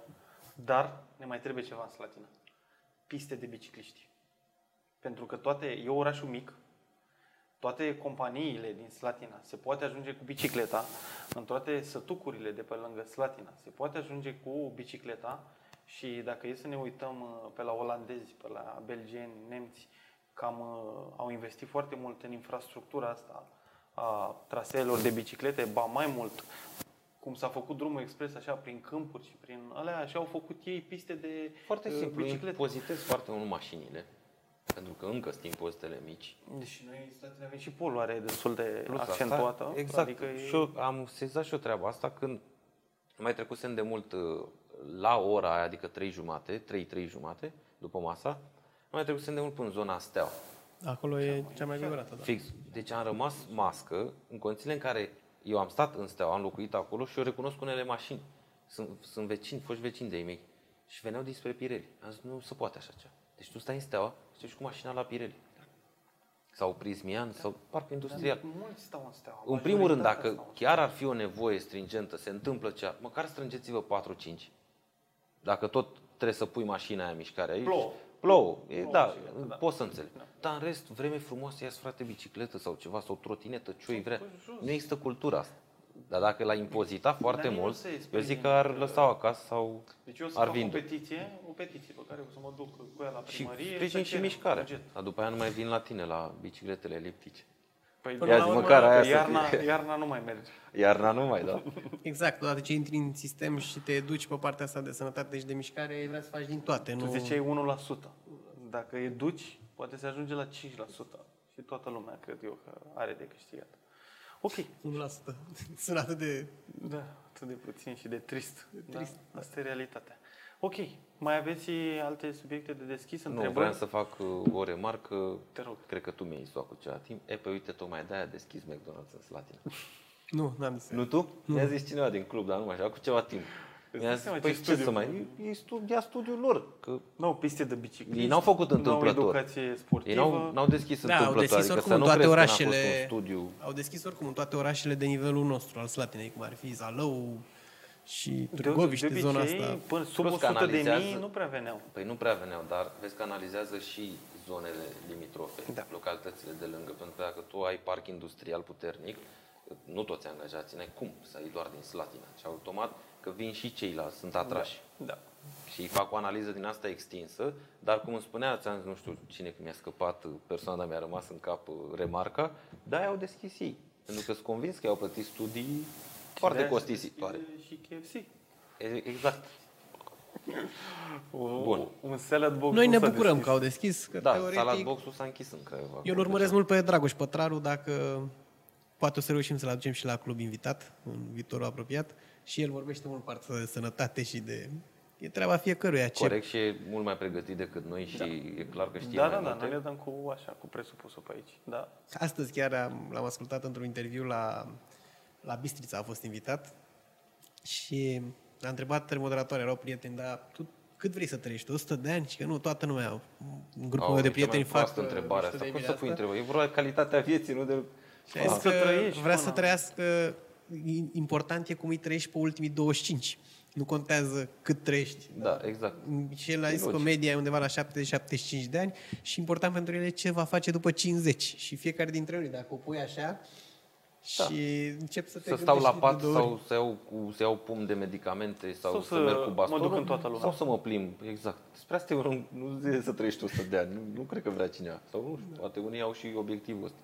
Speaker 1: dar ne mai trebuie ceva în Slatina. Piste de bicicliști. Pentru că toate, e orașul mic, toate companiile din Slatina. Se poate ajunge cu bicicleta, în toate sătucurile de pe lângă Slatina. Se poate ajunge cu bicicleta și dacă e să ne uităm uh, pe la olandezi, pe la belgieni, nemți, cam uh, au investit foarte mult în infrastructura asta a traseelor de biciclete, ba mai mult, cum s-a făcut drumul expres așa prin câmpuri și prin alea, așa au făcut ei piste de
Speaker 2: Foarte
Speaker 1: uh,
Speaker 2: simplu,
Speaker 1: biciclete.
Speaker 2: impozitez foarte mult mașinile, pentru că încă sunt impozitele mici.
Speaker 1: Deci noi statele avem și poluare destul de
Speaker 2: Plus
Speaker 1: accentuată.
Speaker 2: Asta, exact.
Speaker 1: Adică
Speaker 2: Adică
Speaker 1: e...
Speaker 2: și eu am sezat și o treaba asta când mai trecusem de mult uh, la ora aia, adică 3 jumate, 3, 3 jumate, după masa, mai trecusem de mult până în zona Steaua.
Speaker 3: Acolo e cea mai violată, da.
Speaker 2: Fix. Deci am rămas mască în condițiile în care eu am stat în Steaua, am locuit acolo și eu recunosc unele mașini. Sunt, sunt vecini, foști vecini de ei mei. Și veneau dinspre Pirelli. Am zis, nu se poate așa ceva. Deci tu stai în Steaua și te duci cu mașina la Pirelli. Sau Prismian, sau parc industrial.
Speaker 1: Mulți stau în steaua.
Speaker 2: În primul rând,
Speaker 1: Majoritatea
Speaker 2: dacă
Speaker 1: stau în
Speaker 2: chiar ar fi o nevoie stringentă, se întâmplă cea, măcar strângeți-vă 4-5. Dacă tot trebuie să pui mașina aia în mișcare aici.
Speaker 1: Plouă.
Speaker 2: Plouă, e,
Speaker 1: Plouă
Speaker 2: da,
Speaker 1: și gata, da.
Speaker 2: pot să înțeleg. Dar în rest, vreme frumoasă, ia frate bicicletă sau ceva, sau trotinetă, ce i vrea. Nu există cultura asta. Dar dacă l-a impozitat foarte
Speaker 1: ei nu
Speaker 2: mult,
Speaker 1: se
Speaker 2: eu
Speaker 1: exprimă.
Speaker 2: zic că ar lăsa acasă sau
Speaker 1: Deci eu să
Speaker 2: ar
Speaker 1: fac o
Speaker 2: vinde.
Speaker 1: petiție, o petiție pe care o să mă duc cu ea la
Speaker 2: Și
Speaker 1: primărie.
Speaker 2: sprijin
Speaker 1: să
Speaker 2: și
Speaker 1: cerem
Speaker 2: mișcarea.
Speaker 1: buget.
Speaker 2: Dar după aia nu mai vin la tine la bicicletele eliptice.
Speaker 1: Păi,
Speaker 3: Până
Speaker 2: Ia
Speaker 3: la
Speaker 2: zi,
Speaker 3: urmă,
Speaker 2: măcar aia
Speaker 1: că
Speaker 2: să
Speaker 1: iarna,
Speaker 2: fie.
Speaker 1: iarna nu mai merge.
Speaker 2: Iarna nu mai, da?
Speaker 3: Exact, odată ce intri în sistem și te duci pe partea asta de sănătate și de mișcare, vrea să faci din toate.
Speaker 1: Tu
Speaker 3: Nu...
Speaker 1: ziceai 1%. Dacă e duci, poate se ajunge la 5%. Și toată lumea, cred eu, că are de câștigat. Ok.
Speaker 3: 1%. Sunt atât de...
Speaker 1: Da, atât de puțin și de trist.
Speaker 3: trist,
Speaker 1: Da, asta e realitatea. Ok. Mai aveți alte subiecte de deschis?
Speaker 2: Nu,
Speaker 1: Întrebări?
Speaker 2: vreau să fac uh, o remarcă.
Speaker 1: Te rog.
Speaker 2: Cred că tu mi-ai zis cu ceva timp. E, pe uite, tocmai de-aia a deschis McDonald's în Slatina.
Speaker 3: Nu, n-am zis.
Speaker 2: Nu tu? Mi-a zis cineva din club, dar nu mai știu, cu ceva timp.
Speaker 1: Îți
Speaker 2: Mi-a
Speaker 1: dai
Speaker 2: zis,
Speaker 1: seama
Speaker 2: păi
Speaker 1: ce
Speaker 2: ce
Speaker 1: studiu?
Speaker 2: să mai... Ei studia studiul lor, că
Speaker 1: Nu au piste de bicicliști.
Speaker 2: Ei n-au făcut întâmplător.
Speaker 1: Nu au educație sportivă.
Speaker 2: ei n-au, n-au deschis
Speaker 3: Da, au
Speaker 2: întâmplător,
Speaker 3: deschis
Speaker 2: adică
Speaker 3: oricum
Speaker 2: să
Speaker 3: în
Speaker 2: nu
Speaker 3: toate
Speaker 2: crezi că n-a
Speaker 3: orașele.
Speaker 2: fost un studiu.
Speaker 3: Au deschis oricum în toate orașele de nivelul nostru al Slatinei, cum ar fi Zalău și
Speaker 1: De,
Speaker 3: Târgoviște,
Speaker 1: de
Speaker 3: zona
Speaker 1: obicei,
Speaker 3: asta.
Speaker 1: până sub
Speaker 2: Plus că
Speaker 1: 100 de mii
Speaker 2: analizează-
Speaker 1: nu prea veneau.
Speaker 2: Păi nu prea veneau, dar vezi că analizează și zonele limitrofe,
Speaker 1: Da.
Speaker 2: localitățile de lângă, pentru că dacă tu ai parc industrial puternic, nu toți angajații n-ai cum să ai doar din Slatina. Și automat că vin și ceilalți, sunt atrași.
Speaker 1: Da.
Speaker 2: Și fac o analiză din asta extinsă, dar cum îmi spunea, ți-am zis, nu știu cine că mi-a scăpat persoana, mi-a rămas în cap uh, remarca, da, au deschis ei. Pentru că sunt convins că au plătit studii foarte
Speaker 1: De-aia se
Speaker 2: costisitoare.
Speaker 1: deschide Și KFC.
Speaker 2: E- Exact.
Speaker 1: O,
Speaker 2: Bun.
Speaker 1: Un salad box
Speaker 3: Noi
Speaker 1: nu
Speaker 3: ne
Speaker 1: s-a
Speaker 3: bucurăm
Speaker 1: deschis.
Speaker 3: că au deschis, că
Speaker 2: Da,
Speaker 3: teoretic...
Speaker 2: salat boxul s-a închis în Craiova.
Speaker 3: Eu îl urmăresc mult pe Dragoș Pătraru, dacă poate o să reușim să-l aducem și la club invitat în viitorul apropiat și el vorbește mult partea de sănătate și de... E treaba fiecăruia. Ce...
Speaker 2: Corect și e mult mai pregătit decât noi și e clar că știe
Speaker 1: Da,
Speaker 2: mai
Speaker 1: da, da,
Speaker 2: multe.
Speaker 1: noi le dăm cu așa, cu presupusul pe aici. Da.
Speaker 3: Astăzi chiar am, l-am ascultat într-un interviu la, la Bistrița, a fost invitat și a întrebat moderatoarea, erau prieteni, dar tu cât vrei să trăiești? 100 de ani? Și că nu, toată lumea, un grupul
Speaker 2: Au,
Speaker 3: meu de
Speaker 2: e cea mai
Speaker 3: prieteni fac
Speaker 2: proastă întrebarea
Speaker 3: niște
Speaker 2: asta.
Speaker 3: de
Speaker 2: Cum
Speaker 3: bine
Speaker 2: să pui
Speaker 3: asta.
Speaker 2: întrebări? E vorba de calitatea vieții, nu de...
Speaker 3: Și a zis
Speaker 1: Ah. Să
Speaker 3: că
Speaker 1: trăiești
Speaker 3: vrea
Speaker 1: până-
Speaker 3: să trăiască, important e cum îi trăiești pe ultimii 25. Nu contează cât trăiești.
Speaker 2: Da, exact.
Speaker 3: Și el a zis
Speaker 2: E
Speaker 3: că
Speaker 2: logic.
Speaker 3: media e undeva la 70-75 de ani și important pentru el e ce va face după 50. Și fiecare dintre noi, dacă o pui așa și încep să te
Speaker 2: Da. Să stau la
Speaker 3: gândești de
Speaker 2: pat
Speaker 3: două ori.
Speaker 2: sau să iau, cu, să iau pum de medicamente sau,
Speaker 1: Sau
Speaker 2: să,
Speaker 1: să
Speaker 2: merg cu
Speaker 1: mă
Speaker 2: bastonul
Speaker 1: duc în toată lumea.
Speaker 2: sau să mă plimb, exact. Despre asta eu nu, nu zic să trăiești 100 de ani, nu, nu cred că vrea cineva. Sau nu știu, poate unii au și obiectivul ăsta.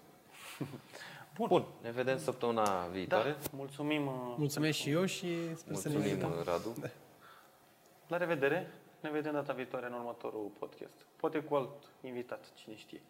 Speaker 1: Bun.
Speaker 2: Bun, ne vedem săptămâna
Speaker 1: Da,
Speaker 2: viitoare.
Speaker 1: mulțumim. uh,
Speaker 3: Mulțumesc și eu și sper să ne
Speaker 2: Mulțumim,
Speaker 3: vedem.
Speaker 2: Radu.
Speaker 1: La revedere. Ne vedem data viitoare în următorul podcast. Poate cu alt invitat, cine știe.